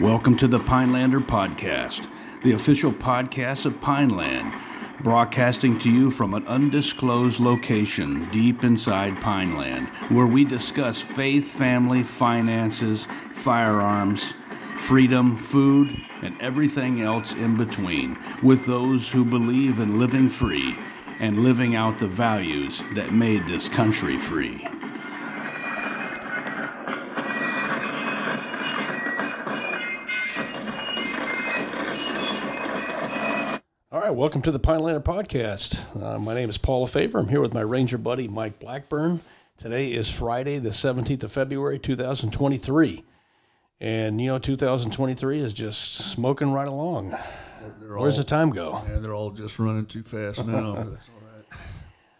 Welcome to the Pinelander Podcast, the official podcast of Pineland, broadcasting to you from an undisclosed location deep inside Pineland, where we discuss faith, family, finances, firearms, freedom, food, and everything else in between, with those who believe in living free and living out the values that made this country free. Welcome to the Pinelander Podcast. Uh, my name is Paul Favor. I'm here with my ranger buddy, Mike Blackburn. Today is Friday, the 17th of February, 2023. And, you know, 2023 is just smoking right along. Where's the time go? Yeah, they're all just running too fast now. that's all right.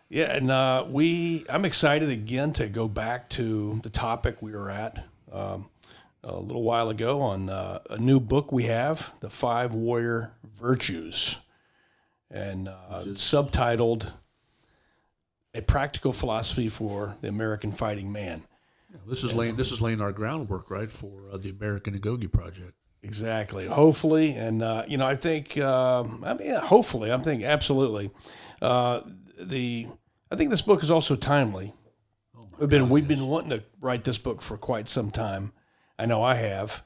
Yeah, and uh, we, I'm excited again to go back to the topic we were at um, a little while ago on uh, a new book we have, The Five Warrior Virtues, and uh, subtitled A Practical Philosophy for the American Fighting Man. This is laying this is laying our groundwork right for uh, the American Agoge project. Exactly. Hopefully, and uh, you know, I think, um, I mean, yeah, hopefully, I'm thinking absolutely. Uh, the I think this book is also timely. we've been we've been wanting to write this book for quite some time. I know I have.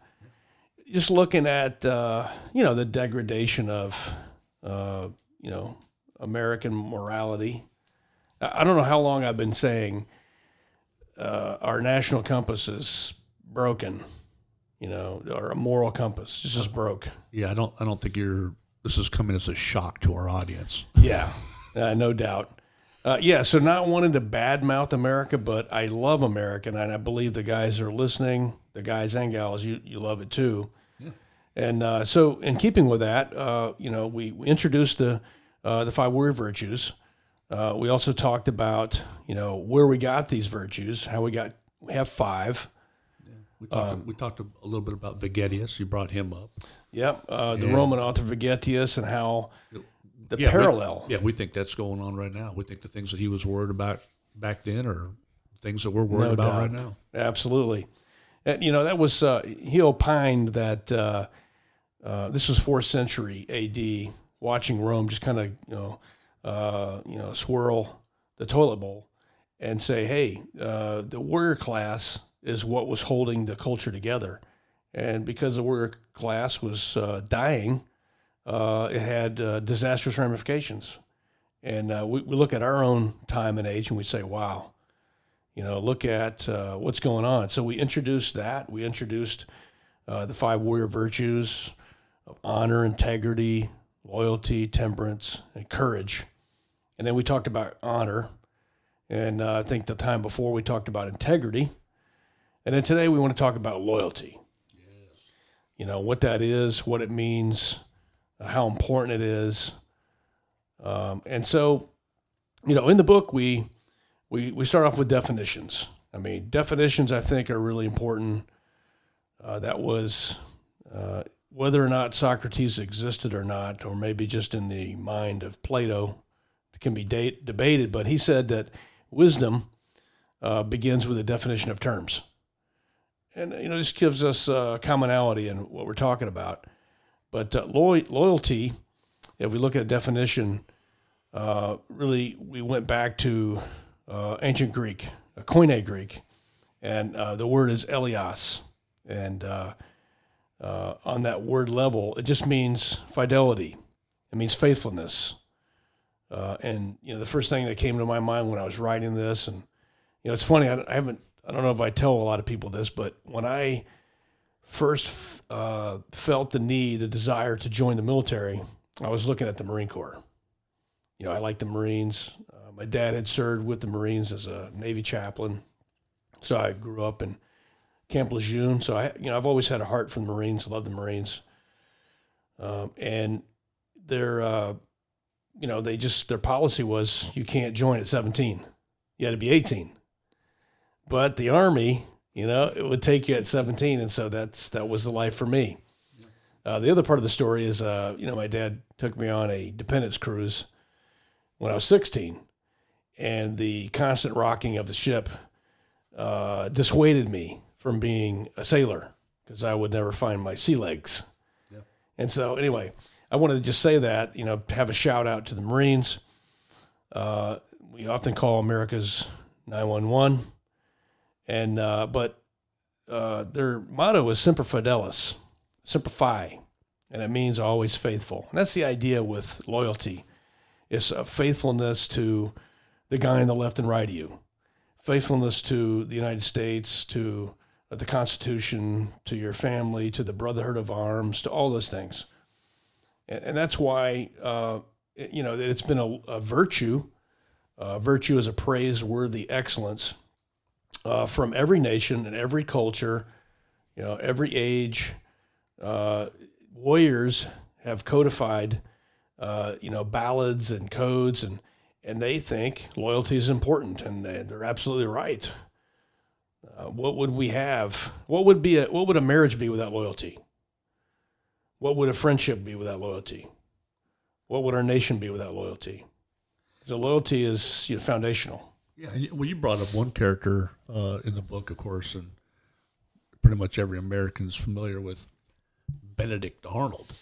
Just looking at uh, you know the degradation of uh, you know American morality. I don't know how long I've been saying uh, our national compass is broken. You know, our moral compass just is broke. Yeah, I don't I don't think you're this is coming as a shock to our audience. Yeah, uh, no doubt. Uh, yeah, so not wanting to badmouth America, but I love America, and I believe the guys are listening. The guys and gals, you you love it too. And uh, so, in keeping with that, uh, you know, we, we introduced the uh, the five warrior virtues. Uh, we also talked about you know where we got these virtues, how we got we have five. We talked, we talked a little bit about Vegetius. You brought him up. Yep, uh, the Roman author Vegetius and how the Yeah, we- parallel. yeah, we think that's going on right now. We think the things that he was worried about back then are things that we're worried No about doubt. right now. Absolutely. And, you know, that was, uh, he opined that uh, uh, this was fourth century AD, watching Rome just kind of, you know, uh, you know, swirl the toilet bowl and say, hey, uh, the warrior class is what was holding the culture together. And because the warrior class was uh, dying, uh, it had disastrous ramifications. And we, we look at our own time and age and we say, wow, you know, look at uh, what's going on. So we introduced that. We introduced uh, the five warrior virtues of honor, integrity, loyalty, temperance, and courage. And then we talked about honor. And uh, I think the time before we talked about integrity. And then today we want to talk about loyalty. Yes. You know, what that is, what it means, uh, how important it is. Um, and so, you know, in the book, we we we start off with definitions. I mean, definitions I think are really important. Uh, that was uh, whether or not Socrates existed or not, or maybe just in the mind of Plato, can be de- debated. But he said that wisdom uh, begins with a definition of terms, and you know this gives us uh, commonality in what we're talking about. But uh, loy- loyalty, if we look at a definition, uh, really we went back to uh, ancient Greek, Koine Greek, and uh, the word is elios. And uh, on that word level, it just means fidelity. It means faithfulness. Uh, and you know, the first thing that came to my mind when I was writing this, and you know, it's funny. I, I haven't. I don't know if I tell a lot of people this, but when I first uh, felt the need, a desire to join the military, I was looking at the Marine Corps you know, I like the Marines. Uh, my dad had served with the Marines as a Navy chaplain, so I grew up in Camp Lejeune. So I, you know, I've always had a heart for the Marines. Love the Marines, um, and their, uh, you know, they just their policy was you can't join at 17, you had to be 18. But the Army, you know, it would take you at 17, and so that's that was the life for me. Uh, the other part of the story is, uh, you know, my dad took me on a dependence cruise when I was 16, and the constant rocking of the ship uh, dissuaded me from being a sailor. because I would never find my sea legs. And so, anyway, I wanted to just say that, you know, have a shout out to the Marines. Uh, we often call America's 911. And, uh, but uh, their motto is Semper Fidelis, Semper Fi, and it means always faithful. And that's the idea with loyalty. It's a faithfulness to the guy on the left and right of you, faithfulness to the United States, to the Constitution, to your family, to the Brotherhood of Arms, to all those things. And, and that's why, uh, you know, that it's been a, a virtue. Uh, virtue is a praiseworthy excellence uh, from every nation and every culture, you know, every age. Uh, warriors have codified, uh, you know, ballads and codes, and and they think loyalty is important, and they're absolutely right. Uh, what would we have? What would be a what would a marriage be without loyalty? What would a friendship be without loyalty? What would our nation be without loyalty? So loyalty is you know, foundational. Yeah, well, you brought up one character uh, in the book, of course, and pretty much every American is familiar with Benedict Arnold.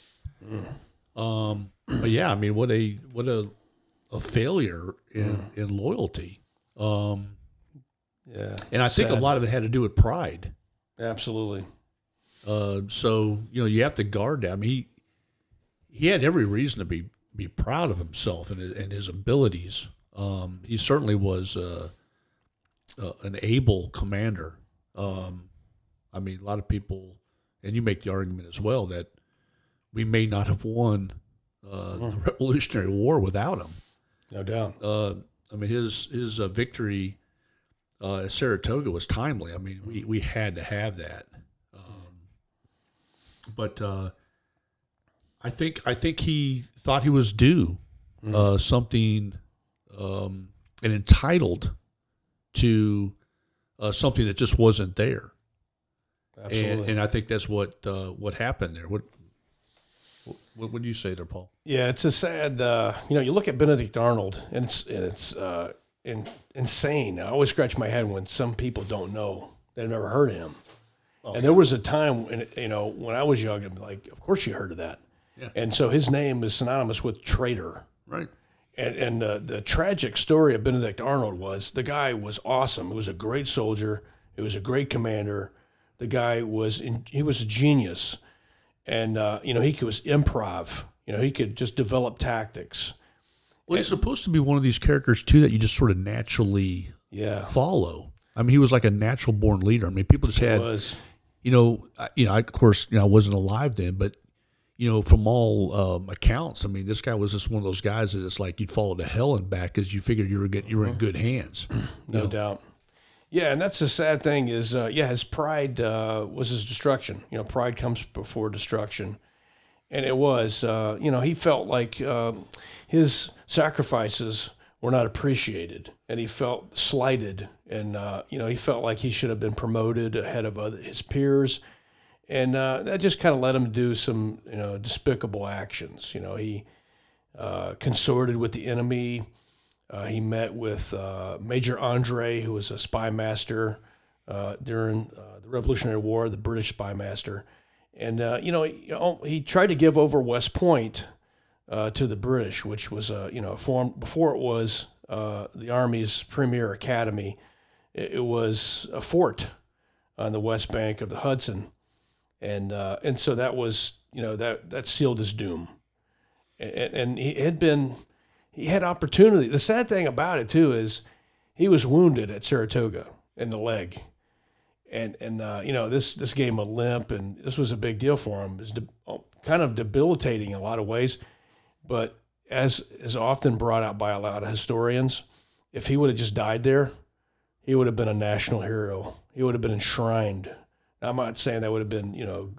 Um, but yeah, I mean, what a what a a failure in in loyalty. Um, Yeah, and I think a lot of it had to do with pride. absolutely. Uh, so you know, you have to guard that. I mean, he he had every reason to be be proud of himself and his, and his abilities. Um, he certainly was uh, uh, an able commander. Um, I mean, a lot of people, and you make the argument as well that we may not have won uh, the Revolutionary War without him. No doubt. Uh, I mean, his his uh, victory uh, at Saratoga was timely. I mean, we, we had to have that. Um, but uh, I think I think he thought he was due uh, something um, and entitled to uh, something that just wasn't there. And, Absolutely. and I think that's what uh, what happened there. What what would you say there, Paul? Yeah, it's a sad. Uh, you know, you look at Benedict Arnold, and it's and it's uh, in, insane. I always scratch my head when some people don't know they've never heard of him. and there was a time when you know when I was young, I'm like, of course you heard of that. Yeah. And so his name is synonymous with traitor. Right. And, and uh, the tragic story of Benedict Arnold was the guy was awesome. He was a great soldier. He was a great commander. The guy was in, he was a genius, and uh, you know he was improv. You know he could just develop tactics. Well, he's supposed to be one of these characters too that you just sort of naturally Yeah, follow. I mean, he was like a natural born leader. I mean, people just had, was. you know, I- you know, I, of course, you know, I wasn't alive then, but you know, from all um, accounts, I mean, this guy was just one of those guys that it's like you'd follow to hell and back because you figured you were get, you were in good hands. no doubt. Yeah, and that's the sad thing is, uh, yeah, his pride uh, was his destruction. You know, pride comes before destruction, and it was. Uh, you know, he felt like uh, his sacrifices were not appreciated, and he felt slighted, and uh, you know, he felt like he should have been promoted ahead of other, his peers, and uh, that just kind of led him to do some, you know, despicable actions. You know, he uh, consorted with the enemy. Uh, he met with uh, Major Andre, who was a spy master uh, during the Revolutionary War, the British spy master. And, you know, he, he tried to give over West Point uh, to the British, which was, uh, you know, formed before it was uh, the Army's premier academy. It, it was a fort on the west bank of the Hudson. And, uh, and so that was, you know, that, that sealed his doom. And, and he had been he had opportunity. The sad thing about it too is he was wounded at Saratoga in the leg, and and uh, you know this this gave him a limp, and this was a big deal for him. It was de- kind of debilitating in a lot of ways, but as is often brought out by a lot of historians, if he would have just died there, he would have been a national hero. He would have been enshrined. Now, I'm not saying that would have been you know,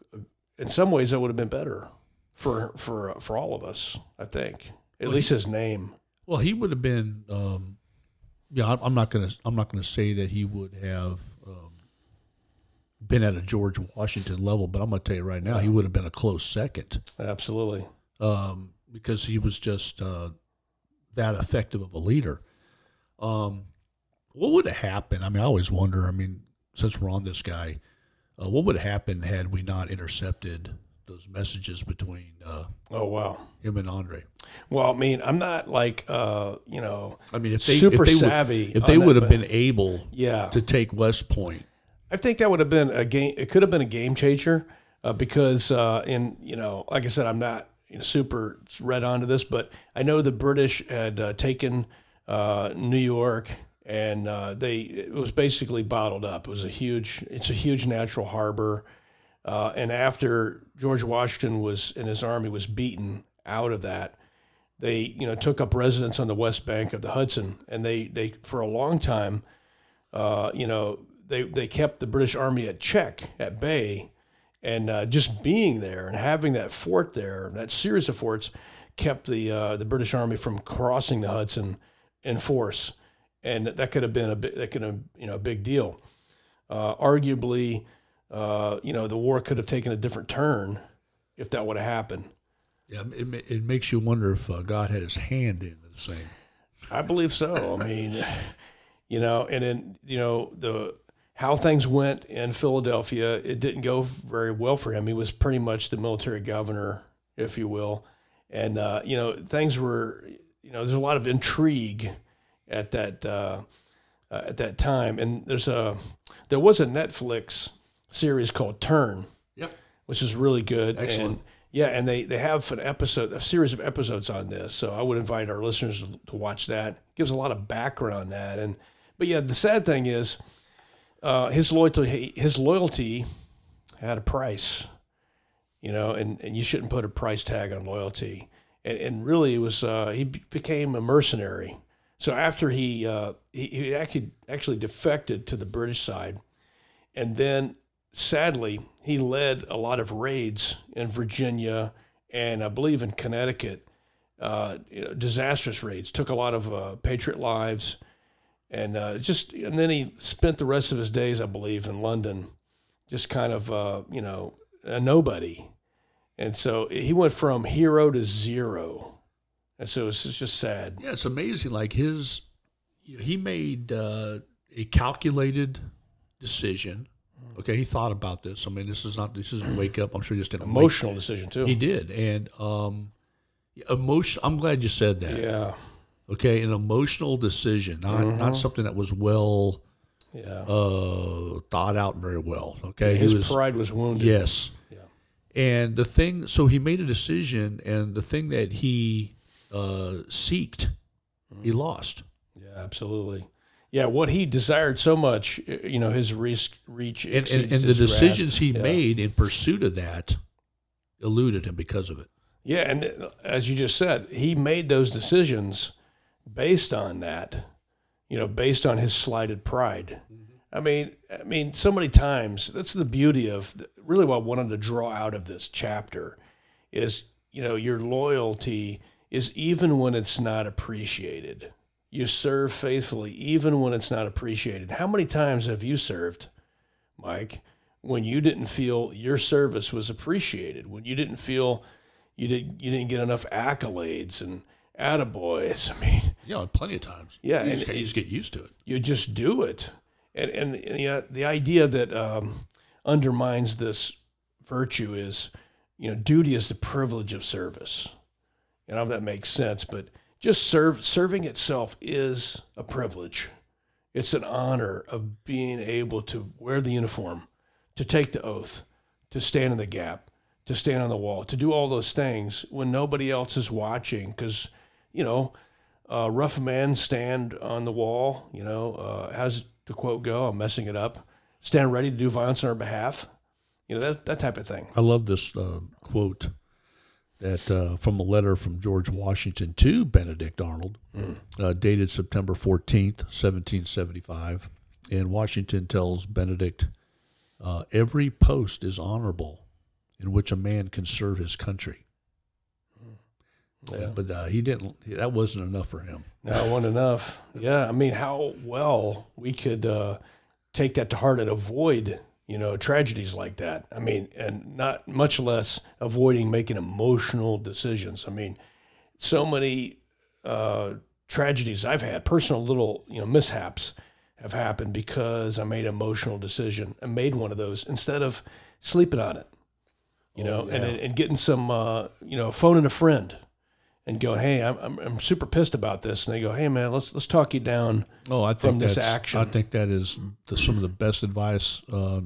in some ways that would have been better for for for all of us. I think at least his name. Well, he would have been. Um, yeah, I'm- I'm not gonna. I'm not gonna say that he would have um, been at a George Washington level, but I'm gonna tell you right now, he would have been a close second Absolutely. um, because he was just uh, that effective of a leader. Um, what would have happened? I mean, I always wonder. I mean, since we're on this guy, Uh, what would happen had we not intercepted those messages between uh, Oh wow. him and Andre? Well, I mean, I'm not like uh, you know, I mean, if they super if they savvy. would, if they would have been able yeah, to take West Point, I think that would have been a game. It could have been a game changer uh, because, uh, in you know, like I said, I'm not you know, super read onto this, but I know the British had uh, taken uh, New York, and uh, they it was basically bottled up. It was a huge. It's a huge natural harbor, uh, and after George Washington was and his army was beaten out of that. They, you know, took up residence on the west bank of the Hudson, and they, they for a long time, uh, you know, they, they kept the British Army at check, at bay, and uh, just being there and having that fort there, that series of forts, kept the uh, the British Army from crossing the Hudson in force, and that could have been a bit, that could have you know a big deal. Uh, arguably, uh, you know, the war could have taken a different turn if that would have happened. yeah, it, it makes you wonder if uh, God had His hand in the same. I believe so. I mean, you know, and then you know the how things went in Philadelphia. It didn't go very well for him. He was pretty much the military governor, if you will, and uh, you know things were. You know, there's a lot of intrigue at that uh, uh, at that time, and there's a there was a Netflix series called Turn Yep. which is really good. Excellent. And yeah, and they they have an episode, a series of episodes on this. So I would invite our listeners to, to watch that. gives a lot of background on that. And but yeah, the sad thing is, uh, his loyalty his loyalty had a price, you know, and, and you shouldn't put a price tag on loyalty. And, and really, it was uh, he became a mercenary. So after he uh, he, he actually actually defected to the British side, and then sadly, he led a lot of raids in Virginia and I believe in Connecticut, uh, disastrous raids. Took a lot of uh, patriot lives, and uh, just and then he spent the rest of his days, I believe, in London, just kind of uh, you know a nobody. And so he went from hero to zero, and so it's just sad. Yeah, it's amazing. Like his, he made uh, a calculated decision. Okay, he thought about this. I mean, this is not this isn't wake up. I'm sure he just didn't Emotional decision too. He did, and um, emotion. I'm glad you said that. yeah, Okay, an emotional decision, not not something that was well yeah. uh, thought out very well. Okay, His was pride was wounded. yes, and the thing. So he made a decision, and the thing that he uh, seeked, he lost. Yeah, absolutely. Yeah, what he desired so much, you know, his risk reach and, and, and the decisions he Yeah. made in pursuit of that eluded him because of it. Yeah, and uh, as you just said, he made those decisions based on that, you know, based on his slighted pride. Mm-hmm. I mean, I mean, so many times that's the beauty of the, really what I wanted to draw out of this chapter is, you know, your loyalty is even when it's not appreciated. You serve faithfully even when it's not appreciated. How many times have you served, Mike, when you didn't feel your service was appreciated, when you didn't feel you didn't you didn't get enough accolades and attaboys. I mean, You know, plenty of times. Yeah, you and just, you just get used to it. you just do it, and and, and you know, the idea that um, undermines this virtue is, you know, duty is the privilege of service. You know that makes sense, but just serve serving itself is a privilege. It's an honor of being able to wear the uniform, to take the oath, to stand in the gap, to stand on the wall, to do all those things when nobody else is watching. Because, you know, uh, rough man stand on the wall. You know, uh, how's the quote go? I'm messing it up. Stand ready to do violence on our behalf. You know that that type of thing. I love this uh, quote that uh, from a letter from George Washington to Benedict Arnold, uh, dated September 14th, 1775. And Washington tells Benedict, uh, every post is honorable in which a man can serve his country. Yeah. But uh, he didn't, that wasn't enough for him. Not enough. Yeah, I mean, how well we could uh, take that to heart and avoid, you know, tragedies like that. I mean, and not much less avoiding making emotional decisions. I mean, so many uh, tragedies I've had, personal little, you know, mishaps have happened because I made an emotional decision and made one of those instead of sleeping on it, you know, and, and getting some, uh, you know, phoning a friend and go, hey, I'm, I'm, I'm super pissed about this. And they go, hey, man, let's let's talk you down. Oh, I think from this action. I think that is the, some of the best advice uh,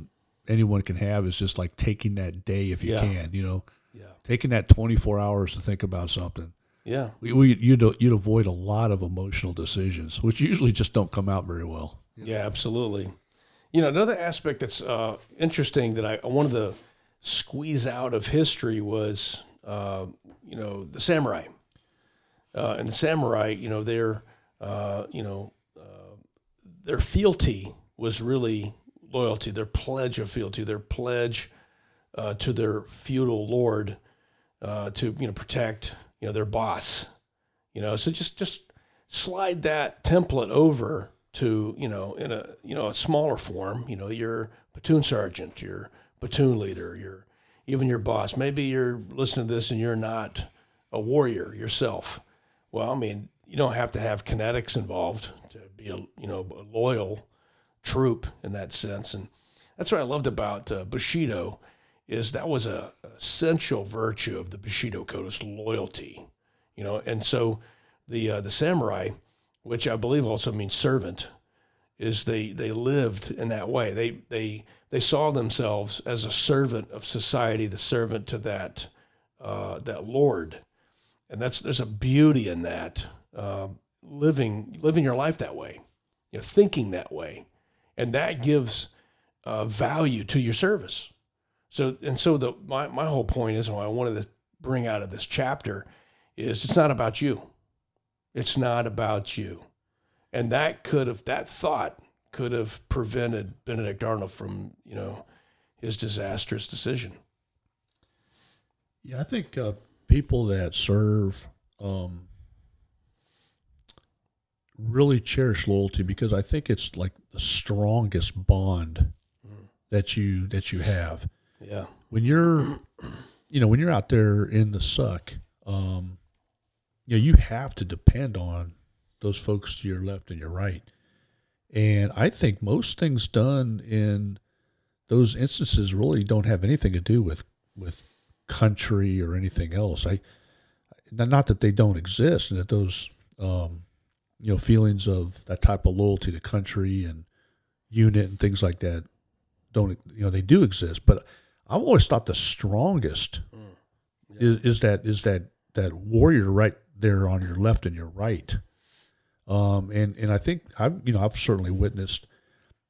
anyone can have is just like taking that day if you Yeah. can. You know, Yeah. taking that 24 hours to think about something. Yeah. We, we, you'd you'd avoid a lot of emotional decisions, which usually just don't come out very well. Yeah, absolutely. You know, another aspect that's uh, interesting that I, I wanted to squeeze out of history was, uh, you know, the samurai. Uh, and the samurai, you know, their, uh, you know, uh, their fealty was really loyalty. Their pledge of fealty, their pledge uh, to their feudal lord uh, to you know protect you know their boss. You know, so just just slide that template over to you know in a you know a smaller form. You know, your platoon sergeant, your platoon leader, your even your boss. Maybe you're listening to this and you're not a warrior yourself. Well, I mean, you don't have to have kinetics involved to be a you know a loyal troop in that sense, and that's what I loved about uh, Bushido is that was a essential virtue of the Bushido code is loyalty, you know, and so the uh, the samurai, which I believe also means servant, is they they lived in that way. They they they saw themselves as a servant of society, the servant to that uh, that lord, and that's there's a beauty in that uh, living living your life that way, you know, thinking that way, and that gives uh, value to your service. So and so the my, my whole point is what I wanted to bring out of this chapter is it's not about you. It's not about you. And that could have that thought could have prevented Benedict Arnold from, you know, his disastrous decision. Yeah, I think uh, people that serve um, really cherish loyalty because I think it's like the strongest bond that you that you have Yeah. when you're you know when you're out there in the suck um you know you have to depend on those folks to your left and your right and i think most things done in those instances really don't have anything to do with with country or anything else. I not that they don't exist and that those um you know feelings of that type of loyalty to country and unit and things like that don't you know they do exist. But i've always thought the strongest is, is that is that that warrior right there on your left and your right. Um and and i think i've you know i've certainly witnessed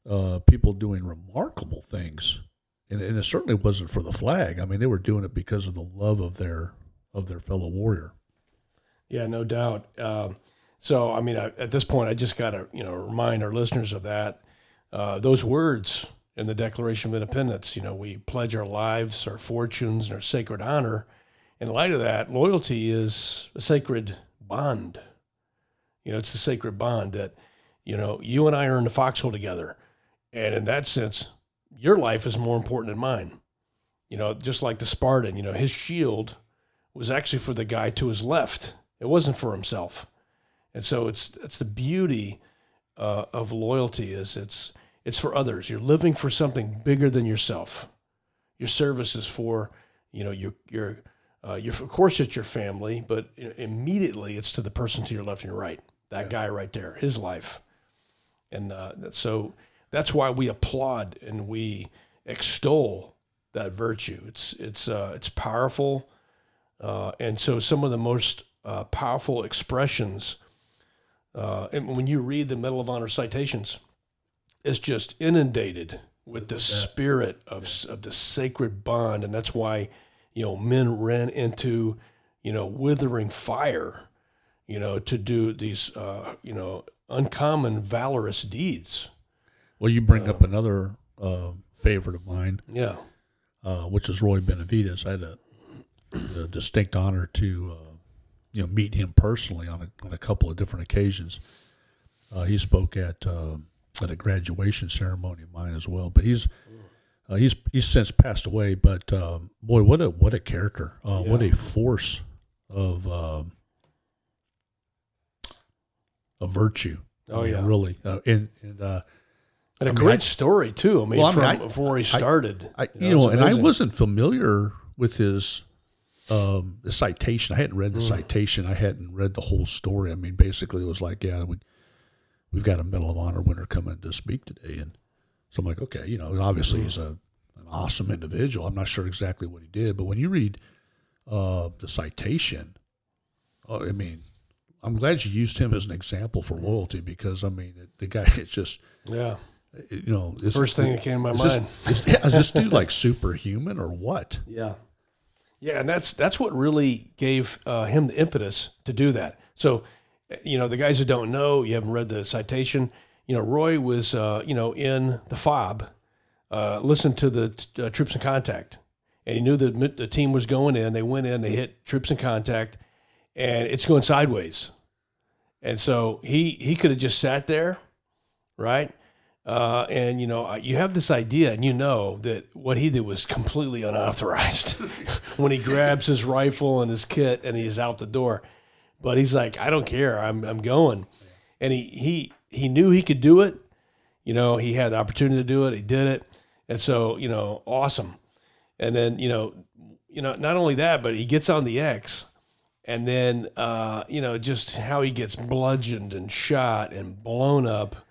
uh people doing remarkable things and, and it certainly wasn't for the flag i mean they were doing it because of the love of their of their fellow warrior Yeah, no doubt. Um, so, I mean, I, at this point, I just got to, you know, remind our listeners of that. Uh, those words in the Declaration of Independence, you know, we pledge our lives, our fortunes, and our sacred honor. In light of that, loyalty is a sacred bond. You know, it's a sacred bond that, you know, you and I are in the foxhole together. And in that sense, your life is more important than mine. You know, just like the Spartan, you know, his shield was actually for the guy to his left. It wasn't for himself. And so it's it's the beauty uh, of loyalty is it's it's for others. You're living for something bigger than yourself. Your service is for you know your your uh, your of course it's your family, but immediately it's to the person to your left and your right. That guy right there, his life, and uh, so that's why we applaud and we extol that virtue. It's it's uh, it's powerful. Uh, and so some of the most uh, powerful expressions, uh, and when you read the Medal of Honor citations, it's just inundated with the spirit of, of the sacred bond. And that's why, you know, men ran into, you know, withering fire, you know, to do these, uh, you know, uncommon valorous deeds. Well you bring up another uh, favorite of mine Yeah. uh, which is Roy Benavidez. I had a, a distinct honor to uh, you know meet him personally on a, on a couple of different occasions. Uh, he spoke at uh, at a graduation ceremony of mine as well. But he's uh, he's he's since passed away. But um, boy, what a what a character! Uh, What a force of um, a virtue. Oh, I mean, yeah. really. Uh, and and uh, And a mean, great I- story too. I mean, Well, I mean, from, I- from where he started. I, you you know, and I wasn't familiar with his um, the citation. I hadn't read the citation. I hadn't read the whole story. I mean, basically, it was like, yeah, we, we've got a Medal of Honor winner coming to speak today, and so I'm like, okay, you know, obviously he's a an awesome individual. I'm not sure exactly what he did, but when you read uh, the citation, oh, I mean, I'm glad you used him as an example for loyalty because I mean, the guy is just Yeah. You know this First thing that came to my is mind. This, is, is this dude like superhuman or what? Yeah. Yeah, and that's that's what really gave uh, him the impetus to do that. So, you know, the guys who don't know, you haven't read the citation. You know, Roy was, uh, you know, in the fob, uh, listened to the uh, troops in contact, and he knew that the team was going in. They went in, they hit troops in contact, and it's going sideways. And so he he could have just sat there, right? Uh, and you know, you have this idea, and you know that what he did was completely unauthorized when he grabs his rifle and his kit and he's out the door. But he's like, I don't care, I'm I'm going, and he he he knew he could do it. You know, he had the opportunity to do it. He did it, and so you know, awesome. And then you know, you know, not only that, but he gets on the X, and then uh, you know, just how he gets bludgeoned and shot and blown up,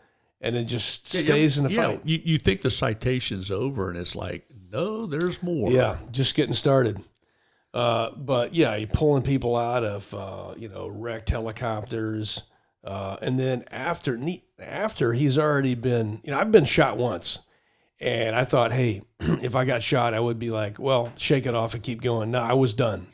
and it just stays in the yeah, fight. You, you think the citation's over, and it's like, no, there's more. Yeah, just getting started. Uh, but yeah, he pulling people out of uh, you know wrecked helicopters, uh, and then after after he's already been you know I've been shot once, and I thought, hey, if I got shot, I would be like, well, shake it off and keep going. No, I was done.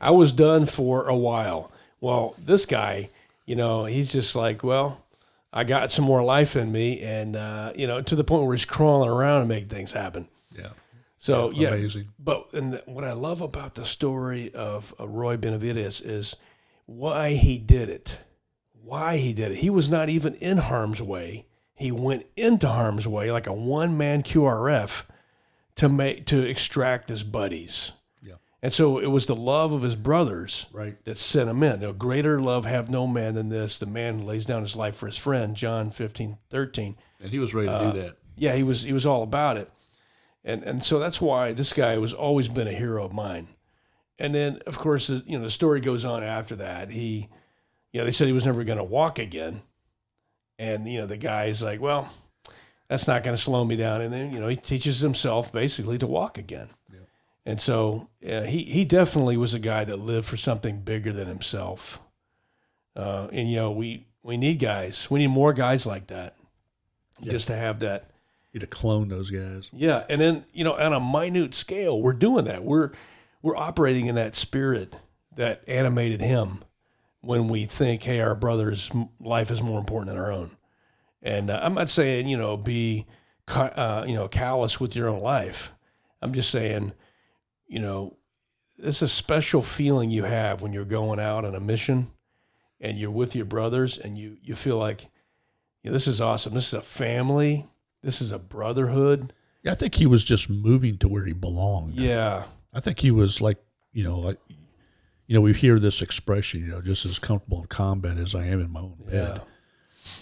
I was done for a while. Well, this guy, you know, he's just like, well, I got some more life in me, and uh, you know, to the point where he's crawling around and making things happen. yeah, So yeah, amazing. but and the, what I love about the story of uh, Roy Benavidez is why he did it. Why he did it. He was not even in harm's way. He went into harm's way like a one man QRF to make to extract his buddies. And so it was the love of his brothers Right. that sent him in. No greater love have no man than this, the man who lays down his life for his friend, John 15, 13 And he was ready to Uh, do that. yeah, he was he was all about it, and and so that's why this guy was always been a hero of mine. And then of course the- you know the story goes on after that. He, you know, they said he was never going to walk again, and you know the guy's like, well, that's not going to slow me down. And then you know he teaches himself basically to walk again. And so yeah, he he definitely was a guy that lived for something bigger than himself. Uh, and you know we we need guys. We need more guys like that, just to have that You to clone those guys. yeah, and then you know, on a minute scale, we're doing that. We're we're operating in that spirit that animated him when we think, hey, our brother's life is more important than our own. And uh, I'm not saying you know be uh, you know callous with your own life. I'm just saying, you know, it's a special feeling you have when you're going out on a mission and you're with your brothers and you you feel like, yeah, this is awesome. This is a family. This is a brotherhood. Yeah, I think he was just moving to where he belonged. Yeah. I think he was like, you know, like, you know, we hear this expression, you know, just as comfortable in combat as I am in my own Yeah. bed.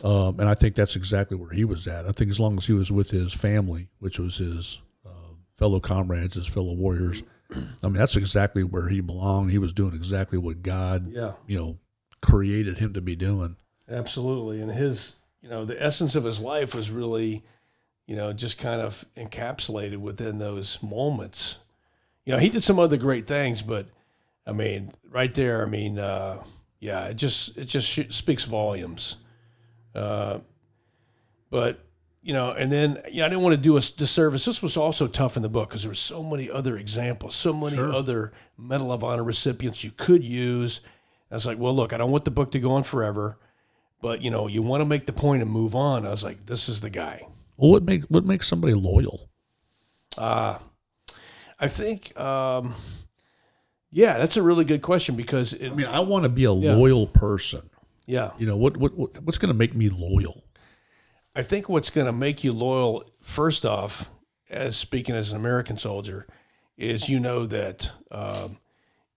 Um, and I think that's exactly where he was at. I think as long as he was with his family, which was his uh, fellow comrades, his fellow warriors, I mean, that's exactly where he belonged. He was doing exactly what God, Yeah. you know, created him to be doing. Absolutely. And his, you know, the essence of his life was really, you know, just kind of encapsulated within those moments. You know, he did some other great things, but I mean, right there, I mean, uh, yeah, it just it just speaks volumes. Uh, but you know, and then yeah, I didn't want to do a disservice. This was also tough in the book because there were so many other examples, so many other Medal of Honor recipients you could use. I was like, well, look, I don't want the book to go on forever, but you know, you want to make the point and move on. I was like, this is the guy. Well, what make what makes somebody loyal? Uh, I think, um, yeah, that's a really good question because it, I mean, I want to be a Yeah. loyal person. yeah, You know, what what, what what's going to make me loyal? I think what's going to make you loyal, first off, as speaking as an American soldier, is you know that um,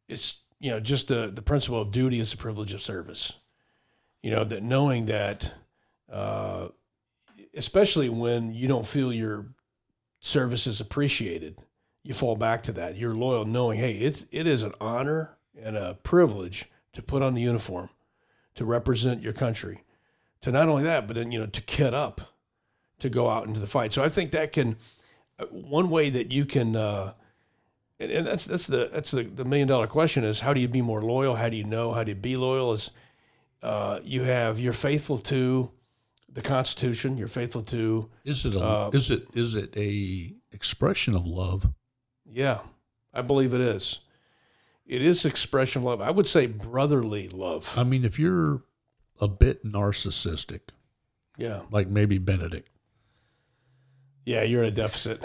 it's you know just the the principle of duty is the privilege of service. You know that knowing that uh, especially when you don't feel your service is appreciated. You fall back to that. You're loyal, knowing, hey, it, it is an honor and a privilege to put on the uniform, to represent your country, to not only that, but then, you know, to kit up, to go out into the fight. So I think that can, uh, one way that you can, uh, and, and that's that's the that's the, the million dollar question is how do you be more loyal? How do you know? How do you be loyal? Is uh, you have you're faithful to the Constitution. You're faithful to Is it a Uh, is it is it a expression of love? yeah, I believe it is. It is expression of love. I would say brotherly love. I mean, if you're a bit narcissistic, Yeah, like maybe Benedict, yeah, you're in a deficit.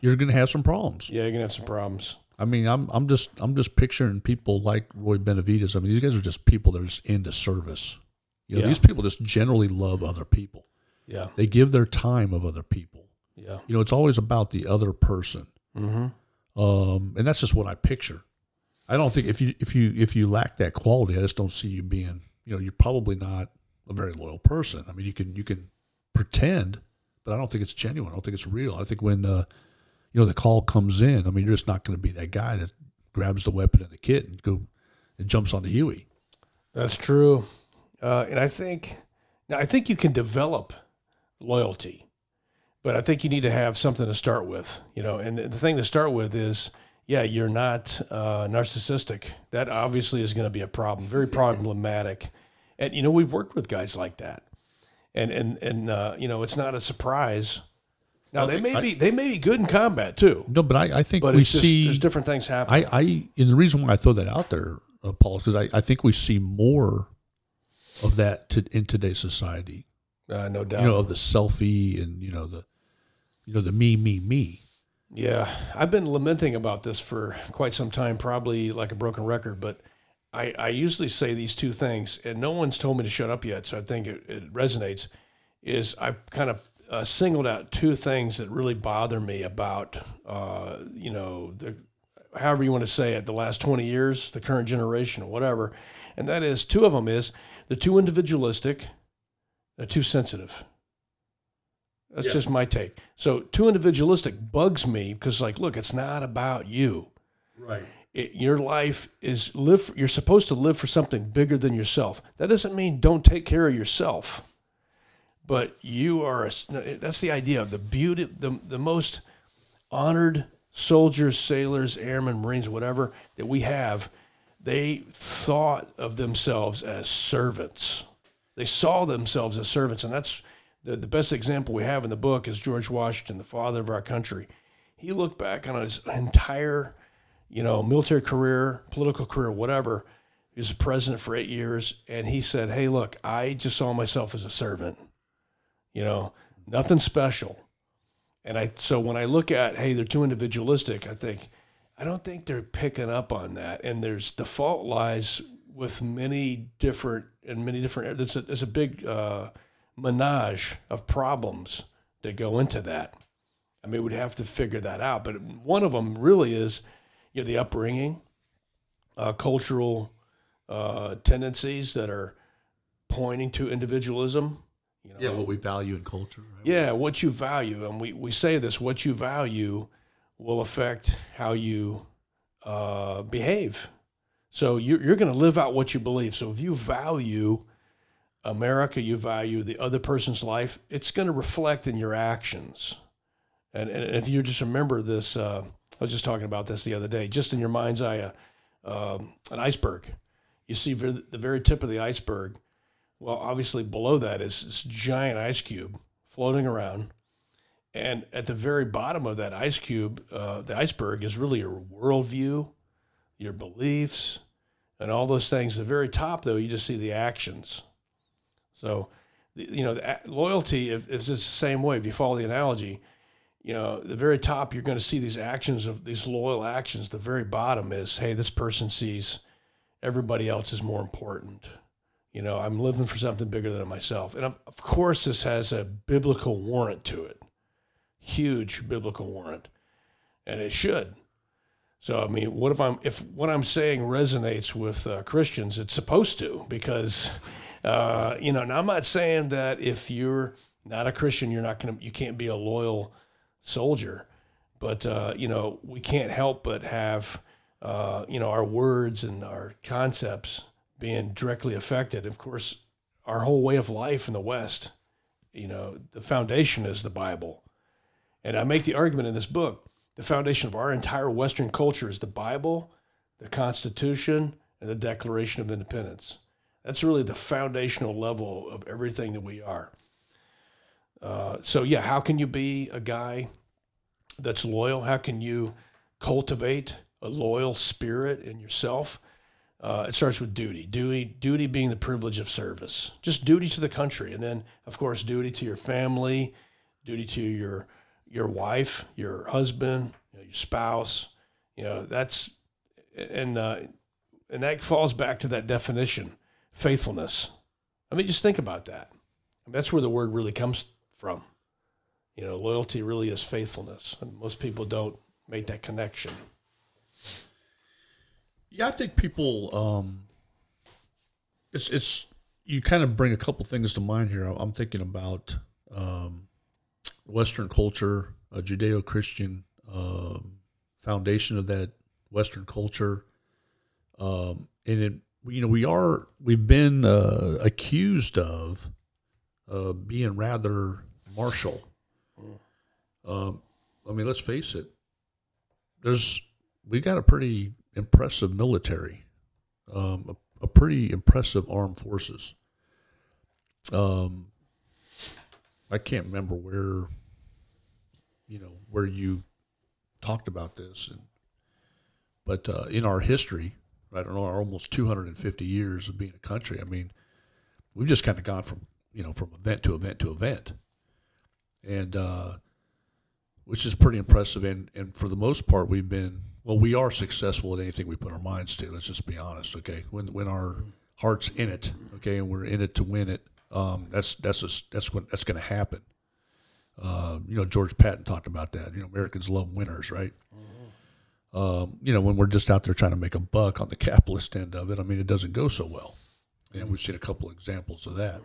you're going to have some problems. Yeah, you're gonna have some problems. I mean, I'm I'm just I'm just picturing people like Roy Benavidez. I mean, these guys are just people that are just into service. You know, Yeah. these people just generally love other people. Yeah, They give their time of other people. yeah. You know, it's always about the other person. Mm-hmm. Um, and that's just what I picture. I don't think if you if you if you lack that quality, I just don't see you being. You know, you're probably not a very loyal person. I mean, you can you can pretend, but I don't think it's genuine. I don't think it's real. I think when uh, you know the call comes in, I mean, you're just not going to be that guy that grabs the weapon and the kit and go and jumps on the Huey. That's true. Uh, and I think now I think you can develop loyalty, but I think you need to have something to start with. You know, and the the thing to start with is, yeah, you're not uh, narcissistic. That obviously is going to be a problem, very problematic. And you know, we've worked with guys like that, and and and uh, you know, it's not a surprise. Now they may I- be they may be good in combat too, No, but I, I think but we just see. there's different things happening. I, I and the reason why I throw that out there, uh, Paul, is because I, I think we see more of that to, in today's society. uh, no doubt. You know, of the selfie and you know the, you know the me, me, me. Yeah, I've been lamenting about this for quite some time, probably like a broken record, but I, I usually say these two things, and no one's told me to shut up yet, so I think it, it resonates. Is I've kind of uh, singled out two things that really bother me about, uh, you know, the, however you want to say it, the last 20 years, the current generation, or whatever. And that is two of them is they're too individualistic, they're too sensitive. That's just my take. So too individualistic bugs me because, like, look, it's not about you. Right. It, your life is live. You're supposed to live for something bigger than yourself. That doesn't mean don't take care of yourself, but you are. A, that's the idea of the beauty, the the most honored soldiers, sailors, airmen, marines, whatever that we have. They thought of themselves as servants. They saw themselves as servants, and that's the, the best example we have in the book is George Washington, the father of our country. He looked back on his entire, you know, military career, political career, whatever. He was president for eight years, and he said, "Hey, look, I just saw myself as a servant. You know, nothing special." And I so when I look at, hey, they're too individualistic, I think, I don't think they're picking up on that. And there's the fault lies with many different and many different. There's a, a big uh, menage of problems that go into that. I mean, we'd have to figure that out. But one of them really is, you know, the upbringing, uh, cultural uh, tendencies that are pointing to individualism. You know, Yeah, what we value in culture. Right? yeah, what you value, and we, we say this: what you value will affect how you uh, behave. So you're, you're going to live out what you believe. So if you value America, you value the other person's life, it's going to reflect in your actions. And, and if you just remember this, uh, I was just talking about this the other day, just in your mind's eye, uh, um, an iceberg. You see the very tip of the iceberg. Well, obviously below that is this giant ice cube floating around. And at the very bottom of that ice cube, uh, the iceberg is really your worldview, your beliefs, and all those things. The very top, though, you just see the actions. So, you know, loyalty if, is the same way. If you follow the analogy, you know, the very top, you're going to see these actions of these loyal actions. The very bottom is, hey, this person sees everybody else is more important. You know, I'm living for something bigger than myself. And of, of course, this has a biblical warrant to it, huge biblical warrant, and it should. So, I mean, what if I'm if what I'm saying resonates with uh, Christians? It's supposed to because Uh, you know, now I'm not saying that if you're not a Christian, you're not going to, you can't be a loyal soldier. But, uh, you know, we can't help but have, uh, you know, our words and our concepts being directly affected. Of course, our whole way of life in the West, you know, the foundation is the Bible. And I make the argument in this book the foundation of our entire Western culture is the Bible, the Constitution, and the Declaration of Independence. That's really the foundational level of everything that we are. Uh, so, yeah, how can you be a guy that's loyal? How can you cultivate a loyal spirit in yourself? Uh, it starts with duty. Duty, duty being the privilege of service. Just duty to the country, and then, of course, duty to your family, duty to your your wife, your husband, you know, your spouse. You know that's and uh, and that falls back to that definition, faithfulness. I mean, just think about that. That's where the word really comes from. You know, loyalty really is faithfulness, and most people don't make that connection. Yeah, I think people. Um, it's it's you kind of bring a couple things to mind here. I'm thinking about um, Western culture, a Judeo-Christian um, foundation of that Western culture, um, and it, you know we are we've been uh, accused of uh, being rather martial. Um, I mean, let's face it. There's we've got a pretty impressive military, um, a, a, pretty impressive armed forces. Um, I can't remember where, you know, where you talked about this, and, but uh, in our history, I don't know, our almost 250 years of being a country, I mean, we've just kind of gone from you know from event to event to event, and uh, which is pretty impressive. And and for the most part, we've been well, we are successful at anything we put our minds to. Let's just be honest, okay? When when our heart's in it, okay, and we're in it to win it, um, that's that's a, that's what that's going to happen. Uh, you know, George Patton talked about that. You know, Americans love winners, right? Um, you know, when we're just out there trying to make a buck on the capitalist end of it, I mean, it doesn't go so well, and we've seen a couple examples of that.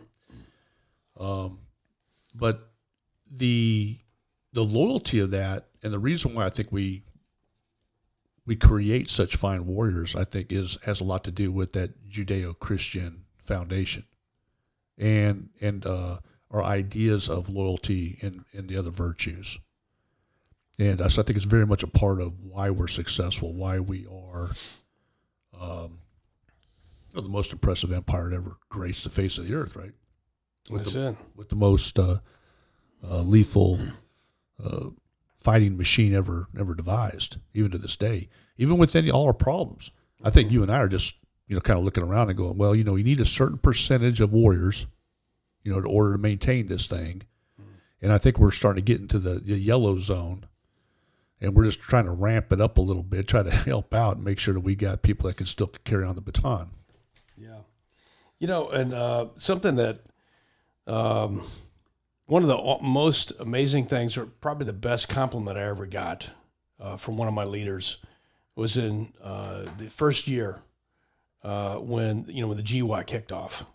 Um, but the the loyalty of that, and the reason why I think we we create such fine warriors, I think, is has a lot to do with that Judeo-Christian foundation, and and uh, our ideas of loyalty and, and the other virtues. And so I think it's very much a part of why we're successful, why we are um, the most impressive empire to ever grace the face of the earth, right? With That's the, it. with the most uh, uh, lethal uh, fighting machine ever ever devised, even to this day. Even with any all our problems, I think you and I are just you know kind of looking around and going, well, you know, you need a certain percentage of warriors, you know, in order to maintain this thing. And I think we're starting to get into the, the yellow zone, and we're just trying to ramp it up a little bit, try to help out and make sure that we got people that can still carry on the baton. Yeah. You know, and uh, something that um, one of the most amazing things, or probably the best compliment I ever got uh, from one of my leaders, was in uh, the first year uh, when you know when the GY kicked off.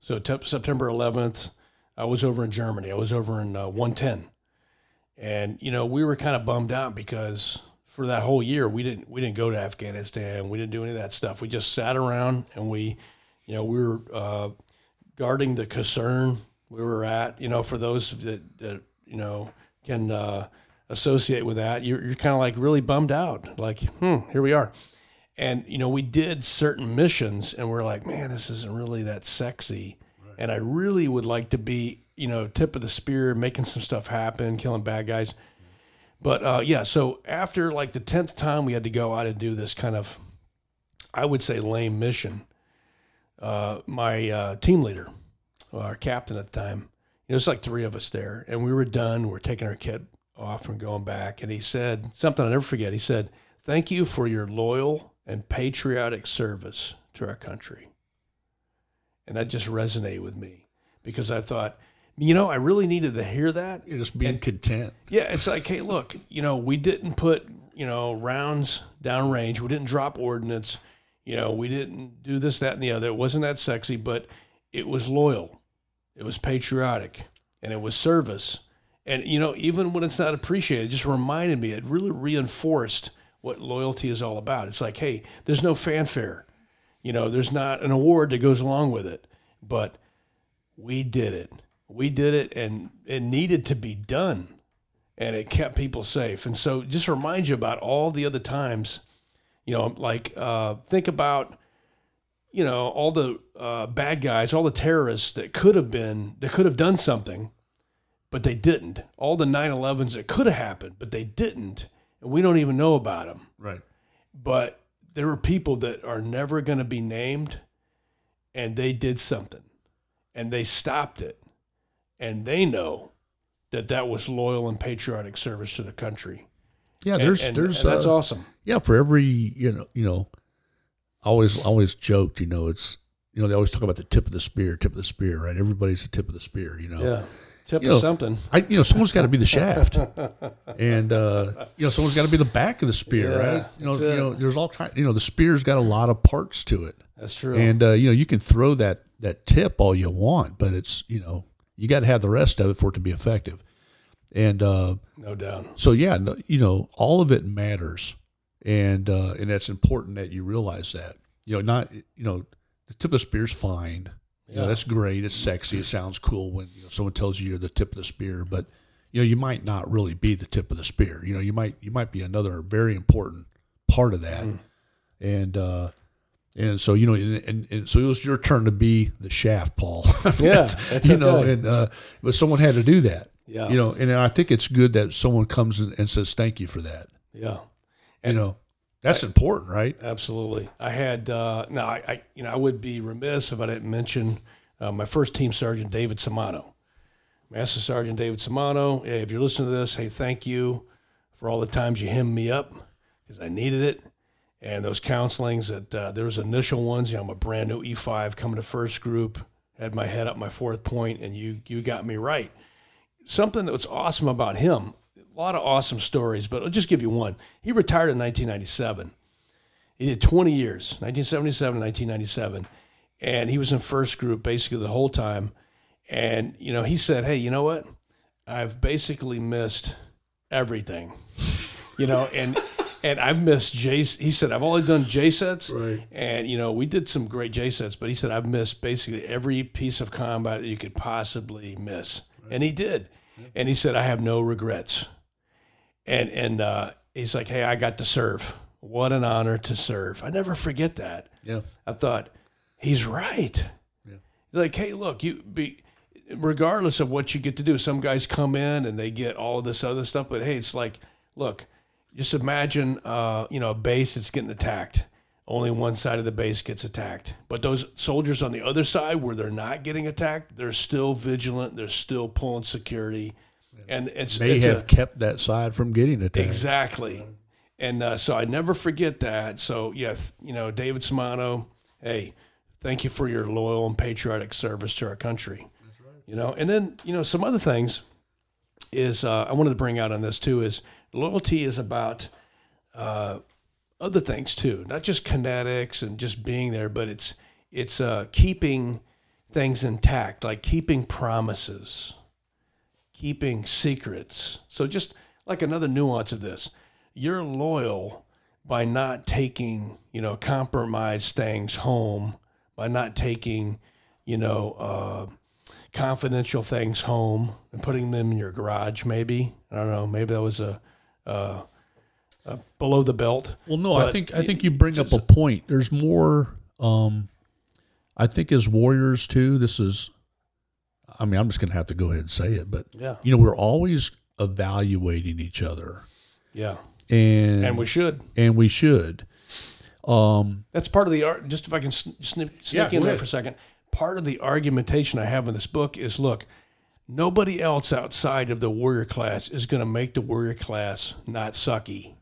So t- September 11th, I was over in Germany. I was over in uh, 110, and you know we were kind of bummed out because for that whole year we didn't we didn't go to Afghanistan. We didn't do any of that stuff. We just sat around and we, you know, we were uh, guarding the concern we were at. You know, for those that, that you know can uh, associate with that, you're, you're kind of like really bummed out. Like, hmm, here we are. And you know, we did certain missions, and we're like, man, this isn't really that sexy. Right. And I really would like to be, you know, tip of the spear, making some stuff happen, killing bad guys. But uh, yeah, so after like the tenth time we had to go out and do this kind of, I would say, lame mission. Uh, my uh, team leader, our captain at the time, know, it's like three of us there, and we were done. We are taking our kit off and going back, and he said something I'll never forget. He said, "Thank you for your loyal and patriotic service to our country," and that just resonated with me because I thought. You know, I really needed to hear that. You're just being And- content. Yeah, it's like, hey, look, you know, we didn't put, you know, rounds down range. We didn't drop ordnance. You know, we didn't do this, that, and the other. It wasn't that sexy, but it was loyal, it was patriotic, and it was service. And you know, even when it's not appreciated, it just reminded me. It really reinforced what loyalty is all about. It's like, hey, there's no fanfare. You know, there's not an award that goes along with it, but we did it. We did it, and it needed to be done, and it kept people safe. And so, just remind you about all the other times. You know, like uh, think about you know all the uh, bad guys, all the terrorists that could have been that could have done something, but they didn't. All the 9/11s that could have happened, but they didn't, and we don't even know about them. Right. But there are people that are never going to be named, and they did something, and they stopped it, and they know that that was loyal and patriotic service to the country. Yeah, there's and- there's and that's uh, awesome. yeah for every you know you know I always always joked you know it's you know they always talk about the tip of the spear tip of the spear right everybody's the tip of the spear you know Yeah, tip You of know, something. I you know someone's got to be the shaft and uh, you know someone's got to be the back of the spear Yeah, right you know you know there's all kind you know the spear's got a lot of parts to it That's true. and uh, you know you can throw that that tip all you want but it's you know you got to have the rest of it for it to be effective and uh, no doubt. so yeah, no, you know, all of it matters, and uh, and that's important that you realize that. You know, not you know, the tip of the spear's fine. You know, Yeah. that's great. It's sexy. It sounds cool when you know, someone tells you you're the tip of the spear, but you know, you might not really be the tip of the spear. You know, you might you might be another very important part of that, and uh, and so you know, and, and, and so it was your turn to be the shaft, Paul. Yeah, that's you know, and uh, but someone had to do that. Yeah. You know, and I think it's good that someone comes and says thank you for that. Yeah. You know, that's important, right? Absolutely. I had uh, no, I, I you know I would be remiss if I didn't mention uh, my first team sergeant David Samano, Master Sergeant David Samano. If you're listening to this, hey, thank you for all the times you hemmed me up because I needed it, and those counselings that uh, there was initial ones. You know, I'm a brand new E5 coming to first group, had my head up my fourth point, and you you got me right. Something that was awesome about him. A lot of awesome stories, but I'll just give you one. He retired in 1997. He did 20 years, 1977 to 1997. And he was in first group basically the whole time. And, you know, he said, Hey, you know what? I've basically missed everything, you know, and, and I've missed J. He said, I've only done JCETs. Right. And, you know, we did some great JCETs, but he said, I've missed basically every piece of combat that you could possibly miss. And he did. And he said, I have no regrets and and uh, he's like, "Hey, I got to serve. What an honor to serve. I never forget that." Yeah. I thought he's right. Yeah. Like, hey, look, you be regardless of what you get to do. Some guys come in and they get all this other stuff, but hey, it's like, look, just imagine, uh, you know, a base that's getting attacked. Only one side of the base gets attacked, but those soldiers on the other side, where they're not getting attacked, they're still vigilant. They're still pulling security, and it's May it's a- have kept that side from getting attacked. Exactly. And uh, so I never forget that. So, yeah, you know, David Samano, hey, thank you for your loyal and patriotic service to our country. That's right. You know, and then, you know, some other things is uh, I wanted to bring out on this too is loyalty is about uh, other things too, not just kinetics and just being there, but it's it's uh, keeping things intact, like keeping promises keeping secrets. So just like another nuance of this, you're loyal by not taking, you know, compromised things home, by not taking, you know, uh, confidential things home and putting them in your garage. Maybe I don't know. Maybe that was a, uh, a below the belt. Well, no, I But think I think you bring up a point. There's more. Um, I think as warriors too. This is. I mean, I'm just going to have to go ahead and say it, but Yeah, you know, we're always evaluating each other, yeah, and and we should. and we should. Um, That's part of the art. Just if I can sn- snip, Yeah, in there for a second. Part of the argumentation I have in this book is look, nobody else outside of the warrior class is going to make the warrior class not sucky.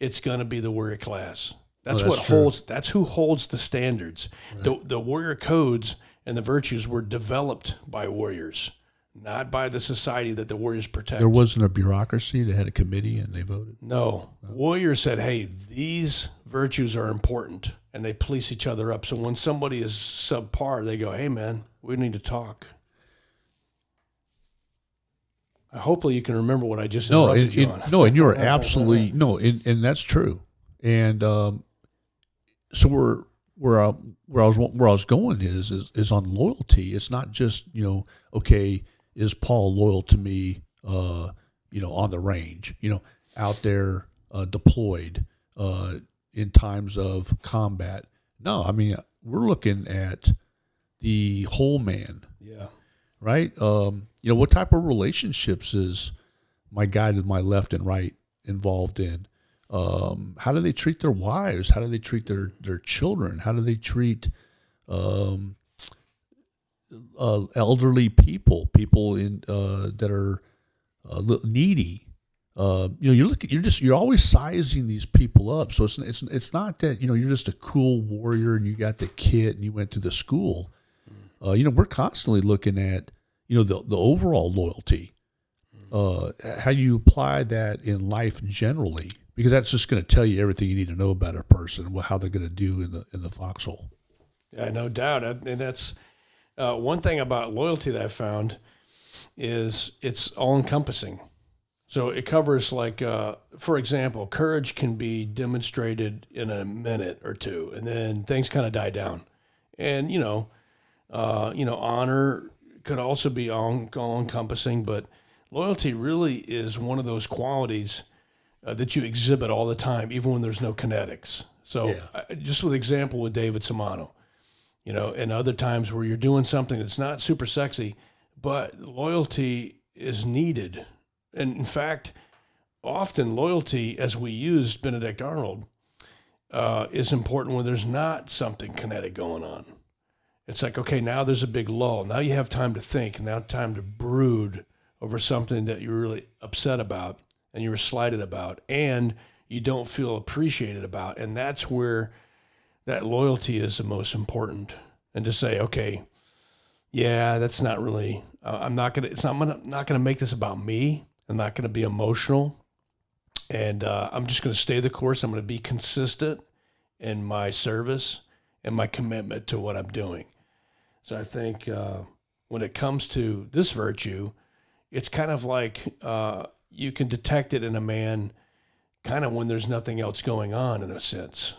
It's going to be the warrior class. That's, Oh, that's what true. holds. That's who holds the standards. The the warrior codes and the virtues were developed by warriors, not by the society that the warriors protect. there wasn't a bureaucracy. They had a committee and they voted. No. Warriors said, hey, these virtues are important and they police each other up. So when somebody is subpar, they go, hey, man, We need to talk. Uh, Hopefully, you can remember what I just No, interrupted and, you and- on. no, and you're absolutely no, and, and that's true. And um, so we're where I, where I was where I was going is, is is on loyalty. It's not just you know okay, is Paul loyal to me? Uh, you know, on the range, you know, out there uh, deployed uh, in times of combat. No, I mean we're looking at the whole man yeah. Right? Um, you know, what type of relationships is my guy to my left and right involved in? Um, how do they treat their wives? How do they treat their their children? How do they treat um, uh, elderly people, people in uh, that are uh, needy? Uh, you know, you're looking, you're just, you're always sizing these people up. So it's, it's, it's not that, you know, you're just a cool warrior and you got the kit and you went to the school. Uh, you know, we're constantly looking at, you know, the, the overall loyalty, uh, how you apply that in life generally, because that's just going to tell you everything you need to know about a person and how they're going to do in the, in the foxhole. Yeah, no doubt. And and that's uh, one thing about loyalty that I found is it's all encompassing. So it covers like, uh, for example, courage can be demonstrated in a minute or two, and then things kind of die down. And you know, uh, you know, honor could also be all, all encompassing, but loyalty really is one of those qualities uh, that you exhibit all the time, even when there's no kinetics. So, Yeah. uh, just with example with David Samano, you know, and other times where you're doing something that's not super sexy, but loyalty is needed. And in fact, often loyalty, as we used Benedict Arnold, uh, is important when there's not something kinetic going on. It's like, okay, now there's a big lull. Now you have time to think, now time to brood over something that you're really upset about and you were slighted about and you don't feel appreciated about. And that's where that loyalty is the most important. And to say, okay, yeah, that's not really, uh, I'm not going to, it's not, gonna, not going to make this about me. I'm not going to be emotional. And uh, I'm just going to stay the course. I'm going to be consistent in my service and my commitment to what I'm doing. So I think uh, when it comes to this virtue, it's kind of like uh, you can detect it in a man kind of when there's nothing else going on in a sense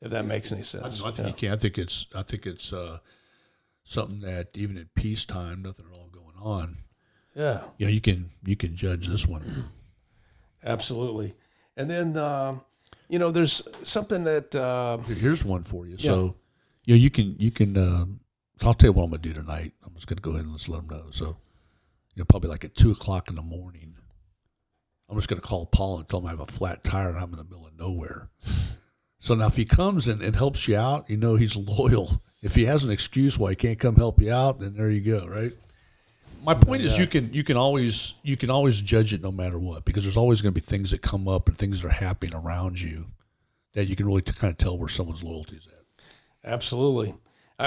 if that makes any I, sense I think Yeah. you can. I think it's. I think it's uh, something that even at peacetime, nothing at all going on. yeah You know, you can you can judge this one. absolutely and then um, you know there's something that uh, Here's one for you. So, you know, you can you can. Um, I'll tell you what I'm gonna do tonight. I'm just gonna go ahead and let's let them know. So, you know, probably like at two o'clock in the morning. I'm just gonna call Paul and tell him I have a flat tire and I'm in the middle of nowhere. So now, if he comes and, and helps you out, you know he's loyal. If he has an excuse why he can't come help you out, then there you go, right? My point is, you can you can always you can always judge it no matter what because there's always going to be things that come up and things that are happening around you that you can really kind of tell where someone's loyalty is at. absolutely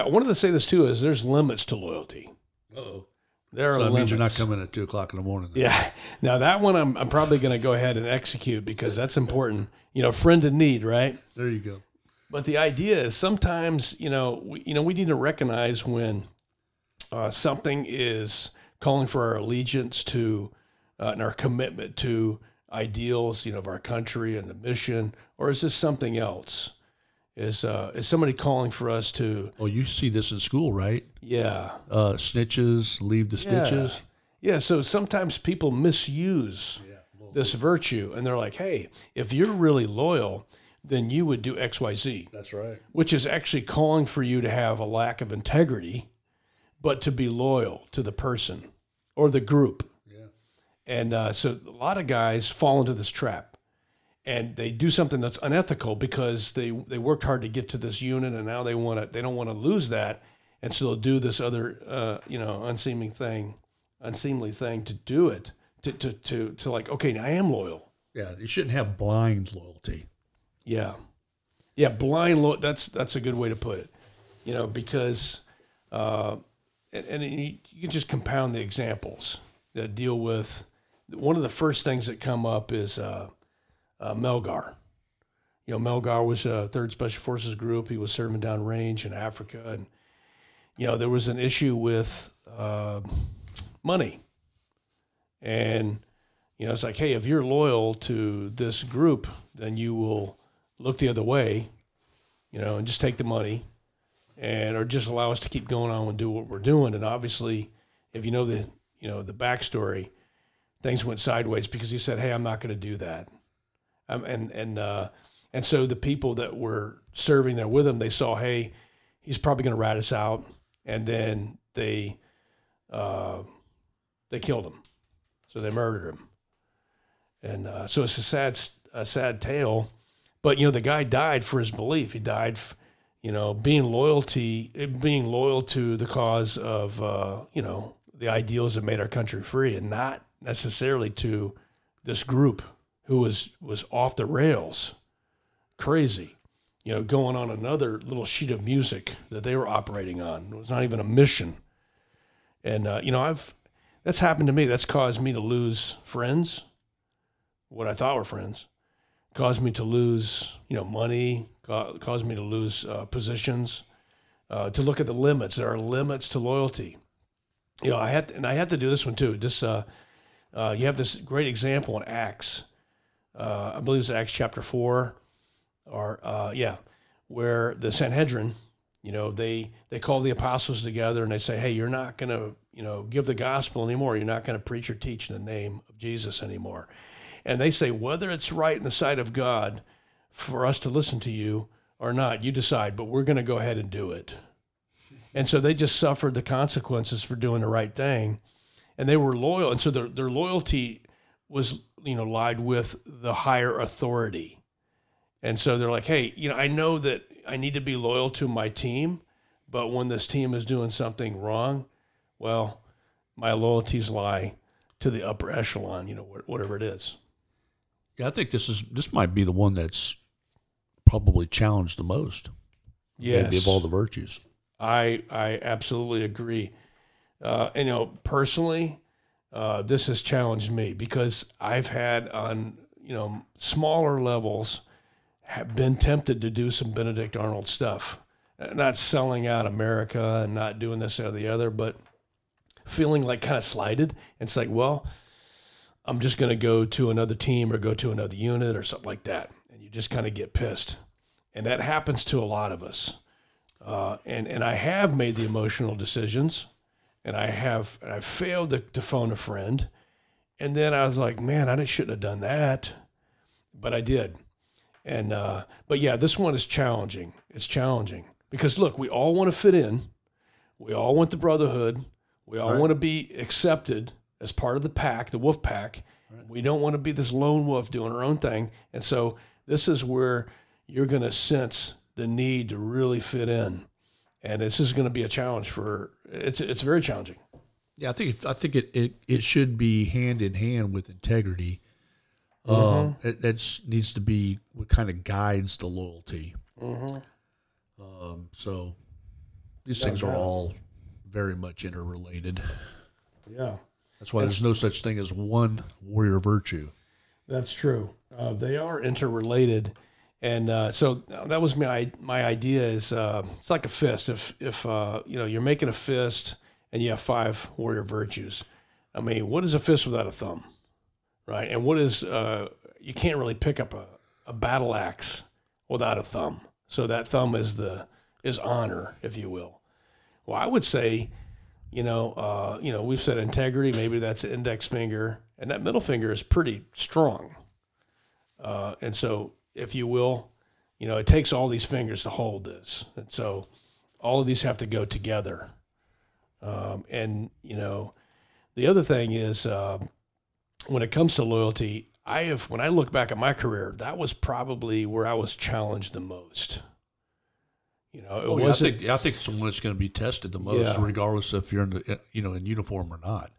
I wanted to say this too is there's limits to loyalty Oh, there so are that limits means you're not coming at two o'clock in the morning. then. Yeah. Now that one I'm, I'm probably going to go ahead and execute because that's important. You know, friend in need, right? There you go. But the idea is sometimes, you know, we, you know, we need to recognize when uh, something is calling for our allegiance to uh, and our commitment to ideals, you know, of our country and the mission, or is this something else? Is uh, is somebody calling for us to, Oh, you see this in school, right? yeah, Uh, snitches, leave the stitches. Yeah, so sometimes people misuse this virtue and they're like, hey, if you're really loyal, then you would do XYZ, That's right. which is actually calling for you to have a lack of integrity, but to be loyal to the person or the group. Yeah. And uh, so a lot of guys fall into this trap and they do something that's unethical because they, they worked hard to get to this unit and now they want to, they don't want to lose that. And so they'll do this other, uh, you know, unseemly thing, unseemly thing to do it, to, to, to, to like, okay, I am loyal. Yeah, you shouldn't have blind loyalty. Yeah. Yeah. Blind lo- that's, that's a good way to put it, you know, because, uh, and, and you, you can just compound the examples that deal with one of the first things that come up is, uh, uh, Melgar. You know, Melgar was a third special forces group. He was serving down range in Africa and, you know, there was an issue with uh, money. And, you know, it's like, hey, if you're loyal to this group, then you will look the other way, you know, and just take the money and or just allow us to keep going on and do what we're doing. And obviously, if you know the you know the backstory, things went sideways because he said, "Hey, I'm not going to do that," um, and and uh, and so the people that were serving there with him, they saw, "Hey, he's probably going to rat us out," and then they uh, they killed him, so they murdered him, and uh, so it's a sad a sad tale. But you know, the guy died for his belief. He died. F- you know, being loyalty, being loyal to the cause of, uh, you know, the ideals that made our country free, and not necessarily to this group who was was off the rails, crazy, you know, going on another little sheet of music that they were operating on. It was not even a mission, and uh, you know, I've that's happened to me. That's caused me to lose friends, what I thought were friends, caused me to lose, you know, money, caused me to lose uh, positions. Uh, to look at the limits, there are limits to loyalty. You know, I had to, and I had to do this one too. This uh, uh you have this great example in Acts. Uh, I believe it's Acts chapter four, or uh, yeah, where the Sanhedrin, you know, they they call the apostles together and they say, hey, you're not going to, you know, give the gospel anymore. You're not going to preach or teach in the name of Jesus anymore. And they say whether it's right in the sight of God for us to listen to you or not. You decide, but we're going to go ahead and do it. And so they just suffered the consequences for doing the right thing. And they were loyal. And so their, their loyalty was, you know, lied with the higher authority. And so they're like, hey, you know, I know that I need to be loyal to my team, but when this team is doing something wrong, well, my loyalties lie to the upper echelon, you know, whatever it is. Yeah, I think this is this might be the one that's probably challenged the most. Yes. Maybe of all the virtues. I I absolutely agree. Uh, you know, personally, uh, this has challenged me because I've had on you know smaller levels have been tempted to do some Benedict Arnold stuff, not selling out America and not doing this or the other, but feeling like kind of slighted. It's like, well, I'm just going to go to another team or go to another unit or something like that and you just kind of get pissed. And that happens to a lot of us. Uh, and, and I have made the emotional decisions and I have, and I failed to, to phone a friend. And then I was like, man, I shouldn't have done that. But I did. And, uh, but yeah, this one is challenging. It's challenging because look, we all want to fit in. We all want the brotherhood. We all right. want to be accepted as part of the pack, the wolf pack. Right. We don't want to be this lone wolf doing our own thing. And so this is where you're going to sense the need to really fit in, and this is going to be a challenge for it's it's very challenging. Yeah, I think it, I think it, it it should be hand in hand with integrity. Mm-hmm. Um, it that's needs to be what kind of guides the loyalty. Mm-hmm. Um, so these things are all very much interrelated. Yeah, that's why there's no such thing as one warrior virtue. That's true. Uh, they are interrelated, and uh, so that was my my idea. Is uh, it's like a fist. If if uh, you know you're making a fist and you have five warrior virtues, I mean, what is a fist without a thumb, right? And what is uh, you can't really pick up a, a battle axe without a thumb. So that thumb is the is honor, if you will. Well, I would say, you know, uh, you know, we've said integrity. Maybe that's index finger, and that middle finger is pretty strong uh, and so, if you will, you know, it takes all these fingers to hold this. And so, all of these have to go together. Um, and, you know, the other thing is uh, when it comes to loyalty, I have, when I look back at my career, that was probably where I was challenged the most. You know, it oh, yeah, I think I think it's the one that's going to be tested the most, yeah. regardless if you're in the, you know in uniform or not.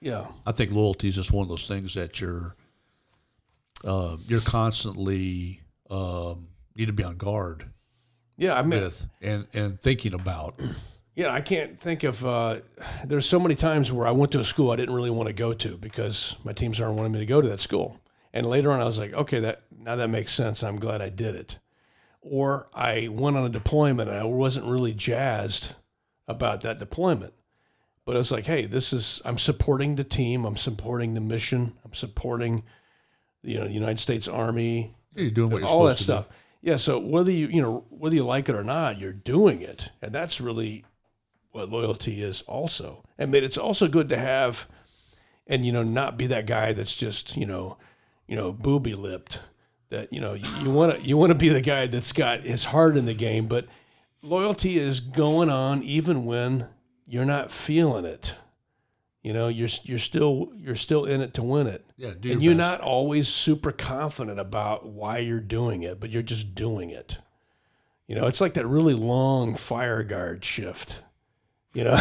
Yeah, I think loyalty is just one of those things that you're uh, you're constantly um, need to be on guard. Yeah, I mean, with and and thinking about. Yeah, I can't think of. Uh, there's so many times where I went to a school I didn't really want to go to because my teams aren't wanting me to go to that school, and later on I was like, okay, that now that makes sense. I'm glad I did it. Or I went on a deployment and I wasn't really jazzed about that deployment. But it's like, hey, this is I'm supporting the team, I'm supporting the mission, I'm supporting you know the United States Army, You're doing what you're all that stuff. Yeah, so whether you you know whether you like it or not, you're doing it, and that's really what loyalty is also. And but it's also good to have, and you know, not be that guy that's just you know, you know, booby lipped. That you know you want to you want to be the guy that's got his heart in the game, but loyalty is going on even when you're not feeling it. You know, you're you're still you're still in it to win it. Yeah, do and you're best. not always super confident about why you're doing it, but you're just doing it. You know, it's like that really long fire guard shift. You know,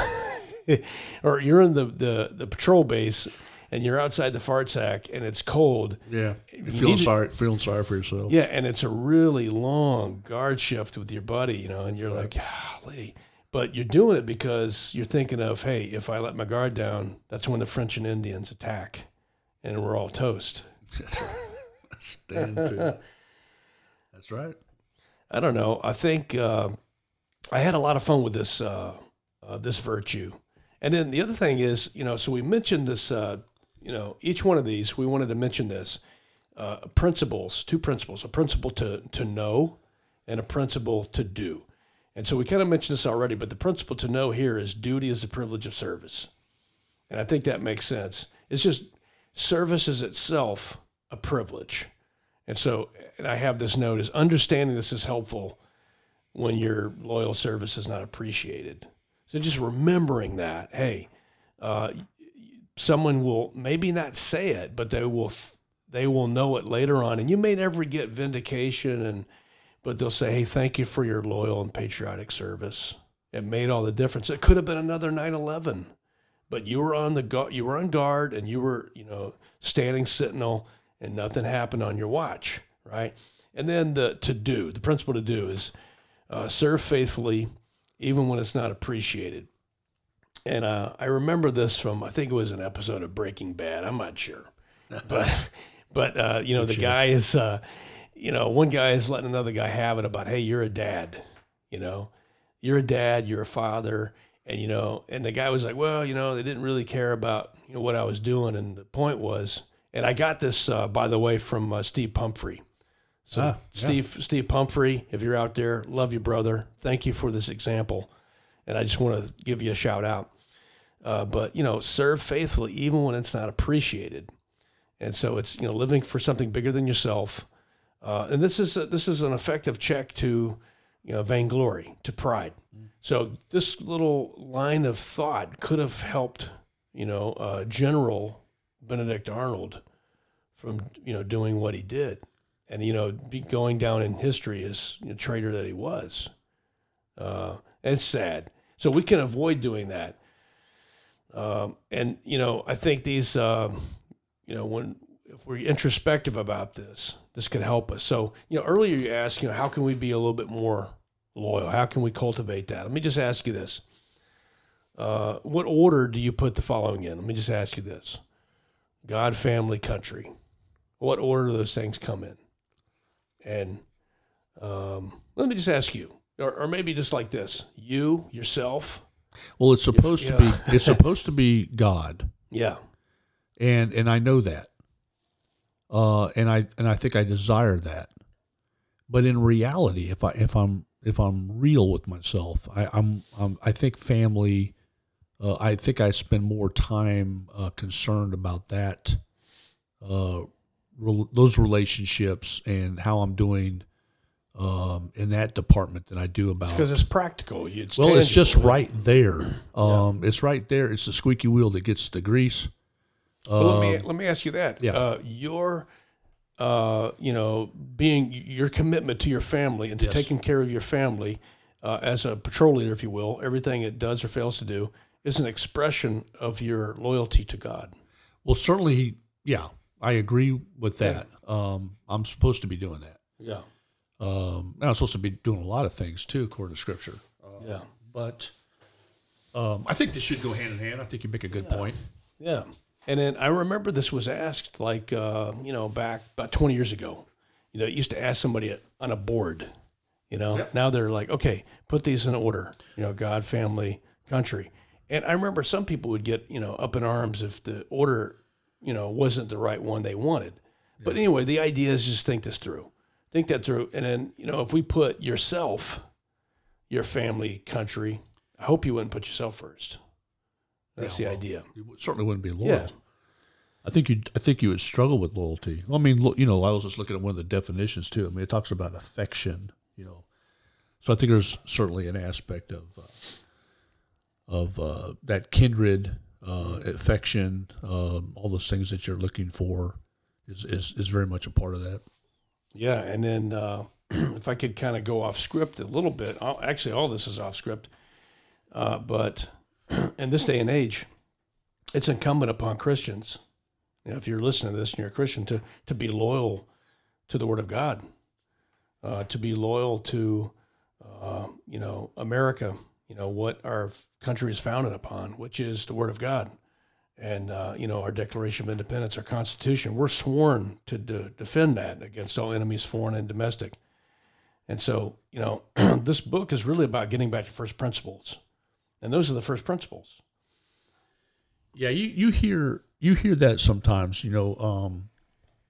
or you're in the, the the patrol base and you're outside the fart sack and it's cold. Yeah, you're You feeling need to- sorry, feeling sorry for yourself. Yeah, and it's a really long guard shift with your buddy. You know, and you're like, golly. But you're doing it because you're thinking of, hey, if I let my guard down, that's when the French and Indians attack, and we're all toast. Stand to. That's right. I don't know. I think uh, I had a lot of fun with this uh, uh, this virtue, and then the other thing is, you know, so we mentioned this. Uh, you know, each one of these, we wanted to mention this uh, principles, two principles: a principle to to know, and a principle to do. And so we kind of mentioned this already, but the principle to know here is duty is the privilege of service, and I think that makes sense. It's just service is itself a privilege. And so, and I have this note is understanding this is helpful when your loyal service is not appreciated. So just remembering that, hey, uh, someone will maybe not say it, but they will they will know it later on, and you may never get vindication, and but they'll say, hey, thank you for your loyal and patriotic service. It made all the difference. It could have been another 9/11, but you were on the gu- you were on guard, and you were you know standing sentinel and nothing happened on your watch, right? And then the to do, the principle to do is uh, serve faithfully, even when it's not appreciated. And uh, I remember this from I think it was an episode of Breaking Bad. I'm not sure, but but uh, you know the guy is uh, you know one guy is letting another guy have it about hey you're a dad, you know, you're a dad, you're a father, and you know, and the guy was like, well, you know, they didn't really care about you know what I was doing, and the point was, and I got this uh, by the way from uh, Steve Pumphrey. So Ah, yeah. Steve Steve Pumphrey, if you're out there, love you, brother. Thank you for this example, and I just want to give you a shout out. Uh, but you know, serve faithfully even when it's not appreciated, and so it's you know living for something bigger than yourself. Uh, and this is a, this is an effective check to you know vainglory, to pride. So this little line of thought could have helped you know uh, General Benedict Arnold from you know doing what he did, and you know going down in history as you know, traitor that he was. Uh, it's sad. So we can avoid doing that. Um, and you know, I think these, um, you know, when if we're introspective about this, this could help us. So you know, earlier you asked, you know, how can we be a little bit more loyal? How can we cultivate that? Let me just ask you this: uh, What order do you put the following in? Let me just ask you this: God, family, country. What order do those things come in? And um, let me just ask you, or, or maybe just like this: you yourself. Well, it's supposed yeah. to be. It's supposed to be God, Yeah. and and I know that. Uh, and I and I think I desire that. But in reality, if I if I'm if I'm real with myself, I, I'm, I'm I think family. Uh, I think I spend more time uh, concerned about that, uh, rel- those relationships and how I'm doing um, in that department than I do about because it's practical. It's well, it's just tangible. right there. Um, It's right there. It's the squeaky wheel that gets the grease. Well, let me let me ask you that. Um, yeah. Uh, your, uh, you know, being your commitment to your family and to Yes. taking care of your family uh, as a patrol leader, if you will, everything it does or fails to do is an expression of your loyalty to God. Well, certainly, yeah, I agree with that. Um, I'm supposed to be doing that. Yeah. Um, and I'm supposed to be doing a lot of things too, according to Scripture. Yeah. But um, I think they should go hand in hand. I think you make a good point. Yeah. And then I remember this was asked like, uh, you know, back about 20 years ago. You know, it used to ask somebody on a board, you know, Yep. now they're like, okay, put these in order, you know, God, family, country. And I remember some people would get, you know, up in arms if the order, you know, wasn't the right one they wanted. But anyway, the idea is just think this through. Think that through. And then, you know, if we put yourself, your family, country, I hope you wouldn't put yourself first. That's the idea. You certainly wouldn't be loyal. Yeah. I think you I think you would struggle with loyalty. I mean, lo- you know, I was just looking at one of the definitions too. I mean, it talks about affection. You know, so I think there's certainly an aspect of uh, of uh, that kindred uh, affection, um, all those things that you're looking for, is is, is very much a part of that. Yeah, and then uh, if I could kind of go off script a little bit, I'll, actually, all this is off script. Uh, but in this day and age, it's incumbent upon Christians, you know, if you're listening to this and you're a Christian, to to be loyal to the Word of God, uh, to be loyal to, uh, you know, America, you know, what our country is founded upon, which is the Word of God and uh, you know our Declaration of Independence, our Constitution. We're sworn to de- defend that against all enemies, foreign and domestic. And so, you know, this book is really about getting back to first principles, and those are the first principles. Yeah, you, you hear you hear that sometimes, you know, um,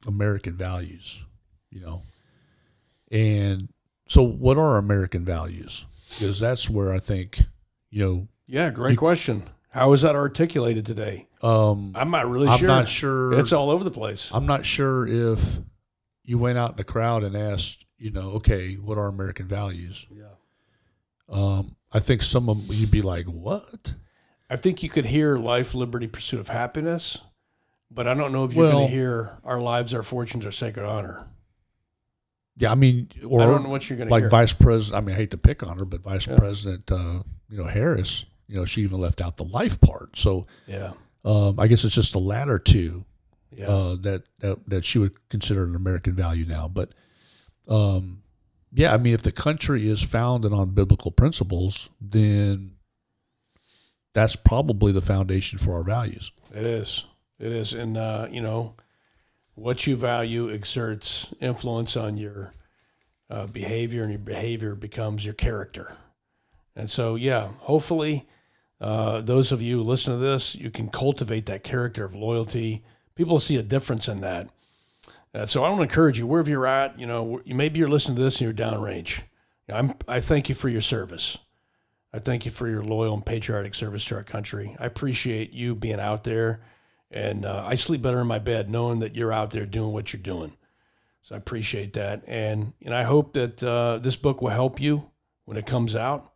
American values, you know, and so what are American values? Because that's where I think, you know, Yeah, great question. How is that articulated today? um, I'm not really I'm sure. not sure. It's all over the place. I'm not sure if you went out in the crowd and asked, you know, okay, what are American values? Yeah. Um, I think some of them you'd be like, what? I think you could hear life, liberty, pursuit of happiness, but I don't know if you're Well- going to hear our lives, our fortunes, our sacred honor. Yeah, I mean, or I don't know what you're going to like hear. Vice President. I mean, I hate to pick on her, but Vice Yeah. President, uh, you know, Harris. You know, she even left out the life part. So yeah, um, I guess it's just the latter two yeah. uh, that, that that she would consider an American value now. But um, yeah, I mean, if the country is founded on biblical principles, then that's probably the foundation for our values. It is. It is. And, uh, you know, what you value exerts influence on your uh, behavior, and your behavior becomes your character. And so, yeah, hopefully, uh, those of you who listen to this, you can cultivate that character of loyalty. People see a difference in that. Uh, so I want to encourage you, wherever you're at, you know, maybe you're listening to this and you're downrange. I'm, I thank you for your service. I thank you for your loyal and patriotic service to our country. I appreciate you being out there, and uh, I sleep better in my bed knowing that you're out there doing what you're doing. So I appreciate that, and and I hope that uh, this book will help you when it comes out.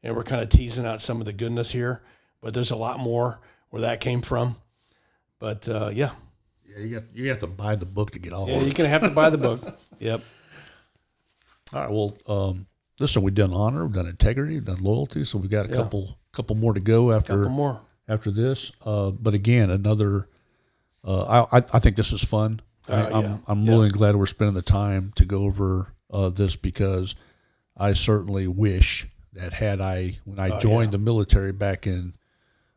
And we're kind of teasing out some of the goodness here, but there's a lot more where that came from. But uh, Yeah, you got you have to buy the book to get all yeah, of you're gonna have to buy the book. Yep. All right. Well, um, listen, we've done honor, we've done integrity, we've done loyalty, so we've got a Yeah. couple couple more to go after Couple more. after this. Uh, but again, another. Uh, I I I think this is fun. I, Uh, I'm yeah. I'm Yeah. really glad we're spending the time to go over uh, this because I certainly wish that had I when I Oh, joined the military back in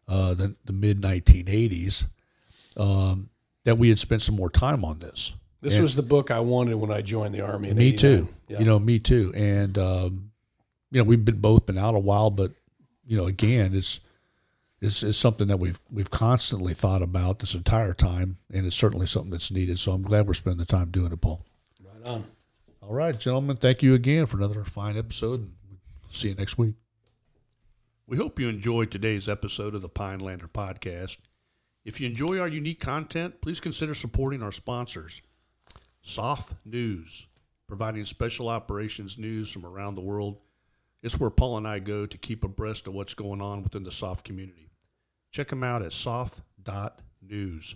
uh, the the mid 1980s um, that we had spent some more time on this. This And- was the book I wanted when I joined the army. In me 89. too. Yeah. You know, me too. And um, you know, we've been both been out a while, but you know, again, it's it's, it's something that we've we've constantly thought about this entire time, and it's certainly something that's needed. So I'm glad we're spending the time doing it, Paul. right on. All right, gentlemen, thank you again for another fine episode. and we'll See you next week. We hope you enjoyed today's episode of the Pinelander Podcast. If you enjoy our unique content, please consider supporting our sponsors. SOF News, providing special operations news from around the world. It's where Paul and I go to keep abreast of what's going on within the SOF community. Check them out at sof.news.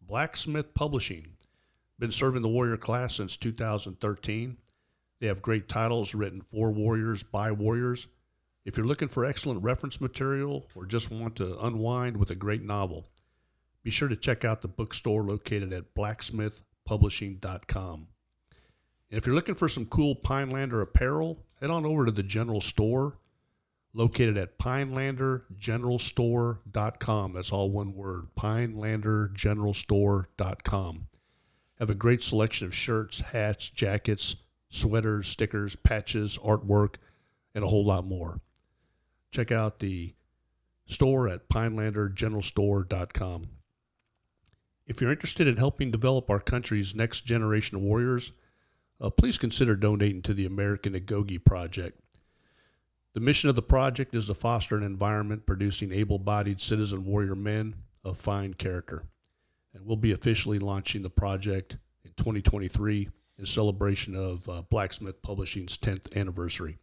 Blacksmith Publishing, been serving the warrior class since 2013. They have great titles written for warriors by warriors. If you're looking for excellent reference material or just want to unwind with a great novel, be sure to check out the bookstore located at blacksmithpublishing.com. And if you're looking for some cool Pinelander apparel, head on over to the general store located at pinelandergeneralstore.com. That's all one word, pinelandergeneralstore.com. Have a great selection of shirts, hats, jackets, sweaters, stickers, patches, artwork, and a whole lot more. Check out the store at pinelandergeneralstore.com. If you're interested in helping develop our country's next generation of warriors, uh, please consider donating to the American Agoge Project. The mission of the project is to foster an environment producing able bodied citizen warrior men of fine character. And we'll be officially launching the project in 2023 in celebration of uh, Blacksmith Publishing's 10th anniversary.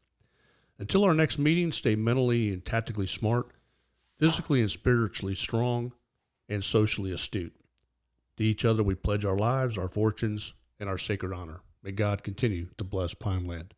Until our next meeting, stay mentally and tactically smart, physically and spiritually strong, and socially astute. To each other, we pledge our lives, our fortunes, and our sacred honor. May God continue to bless Pineland.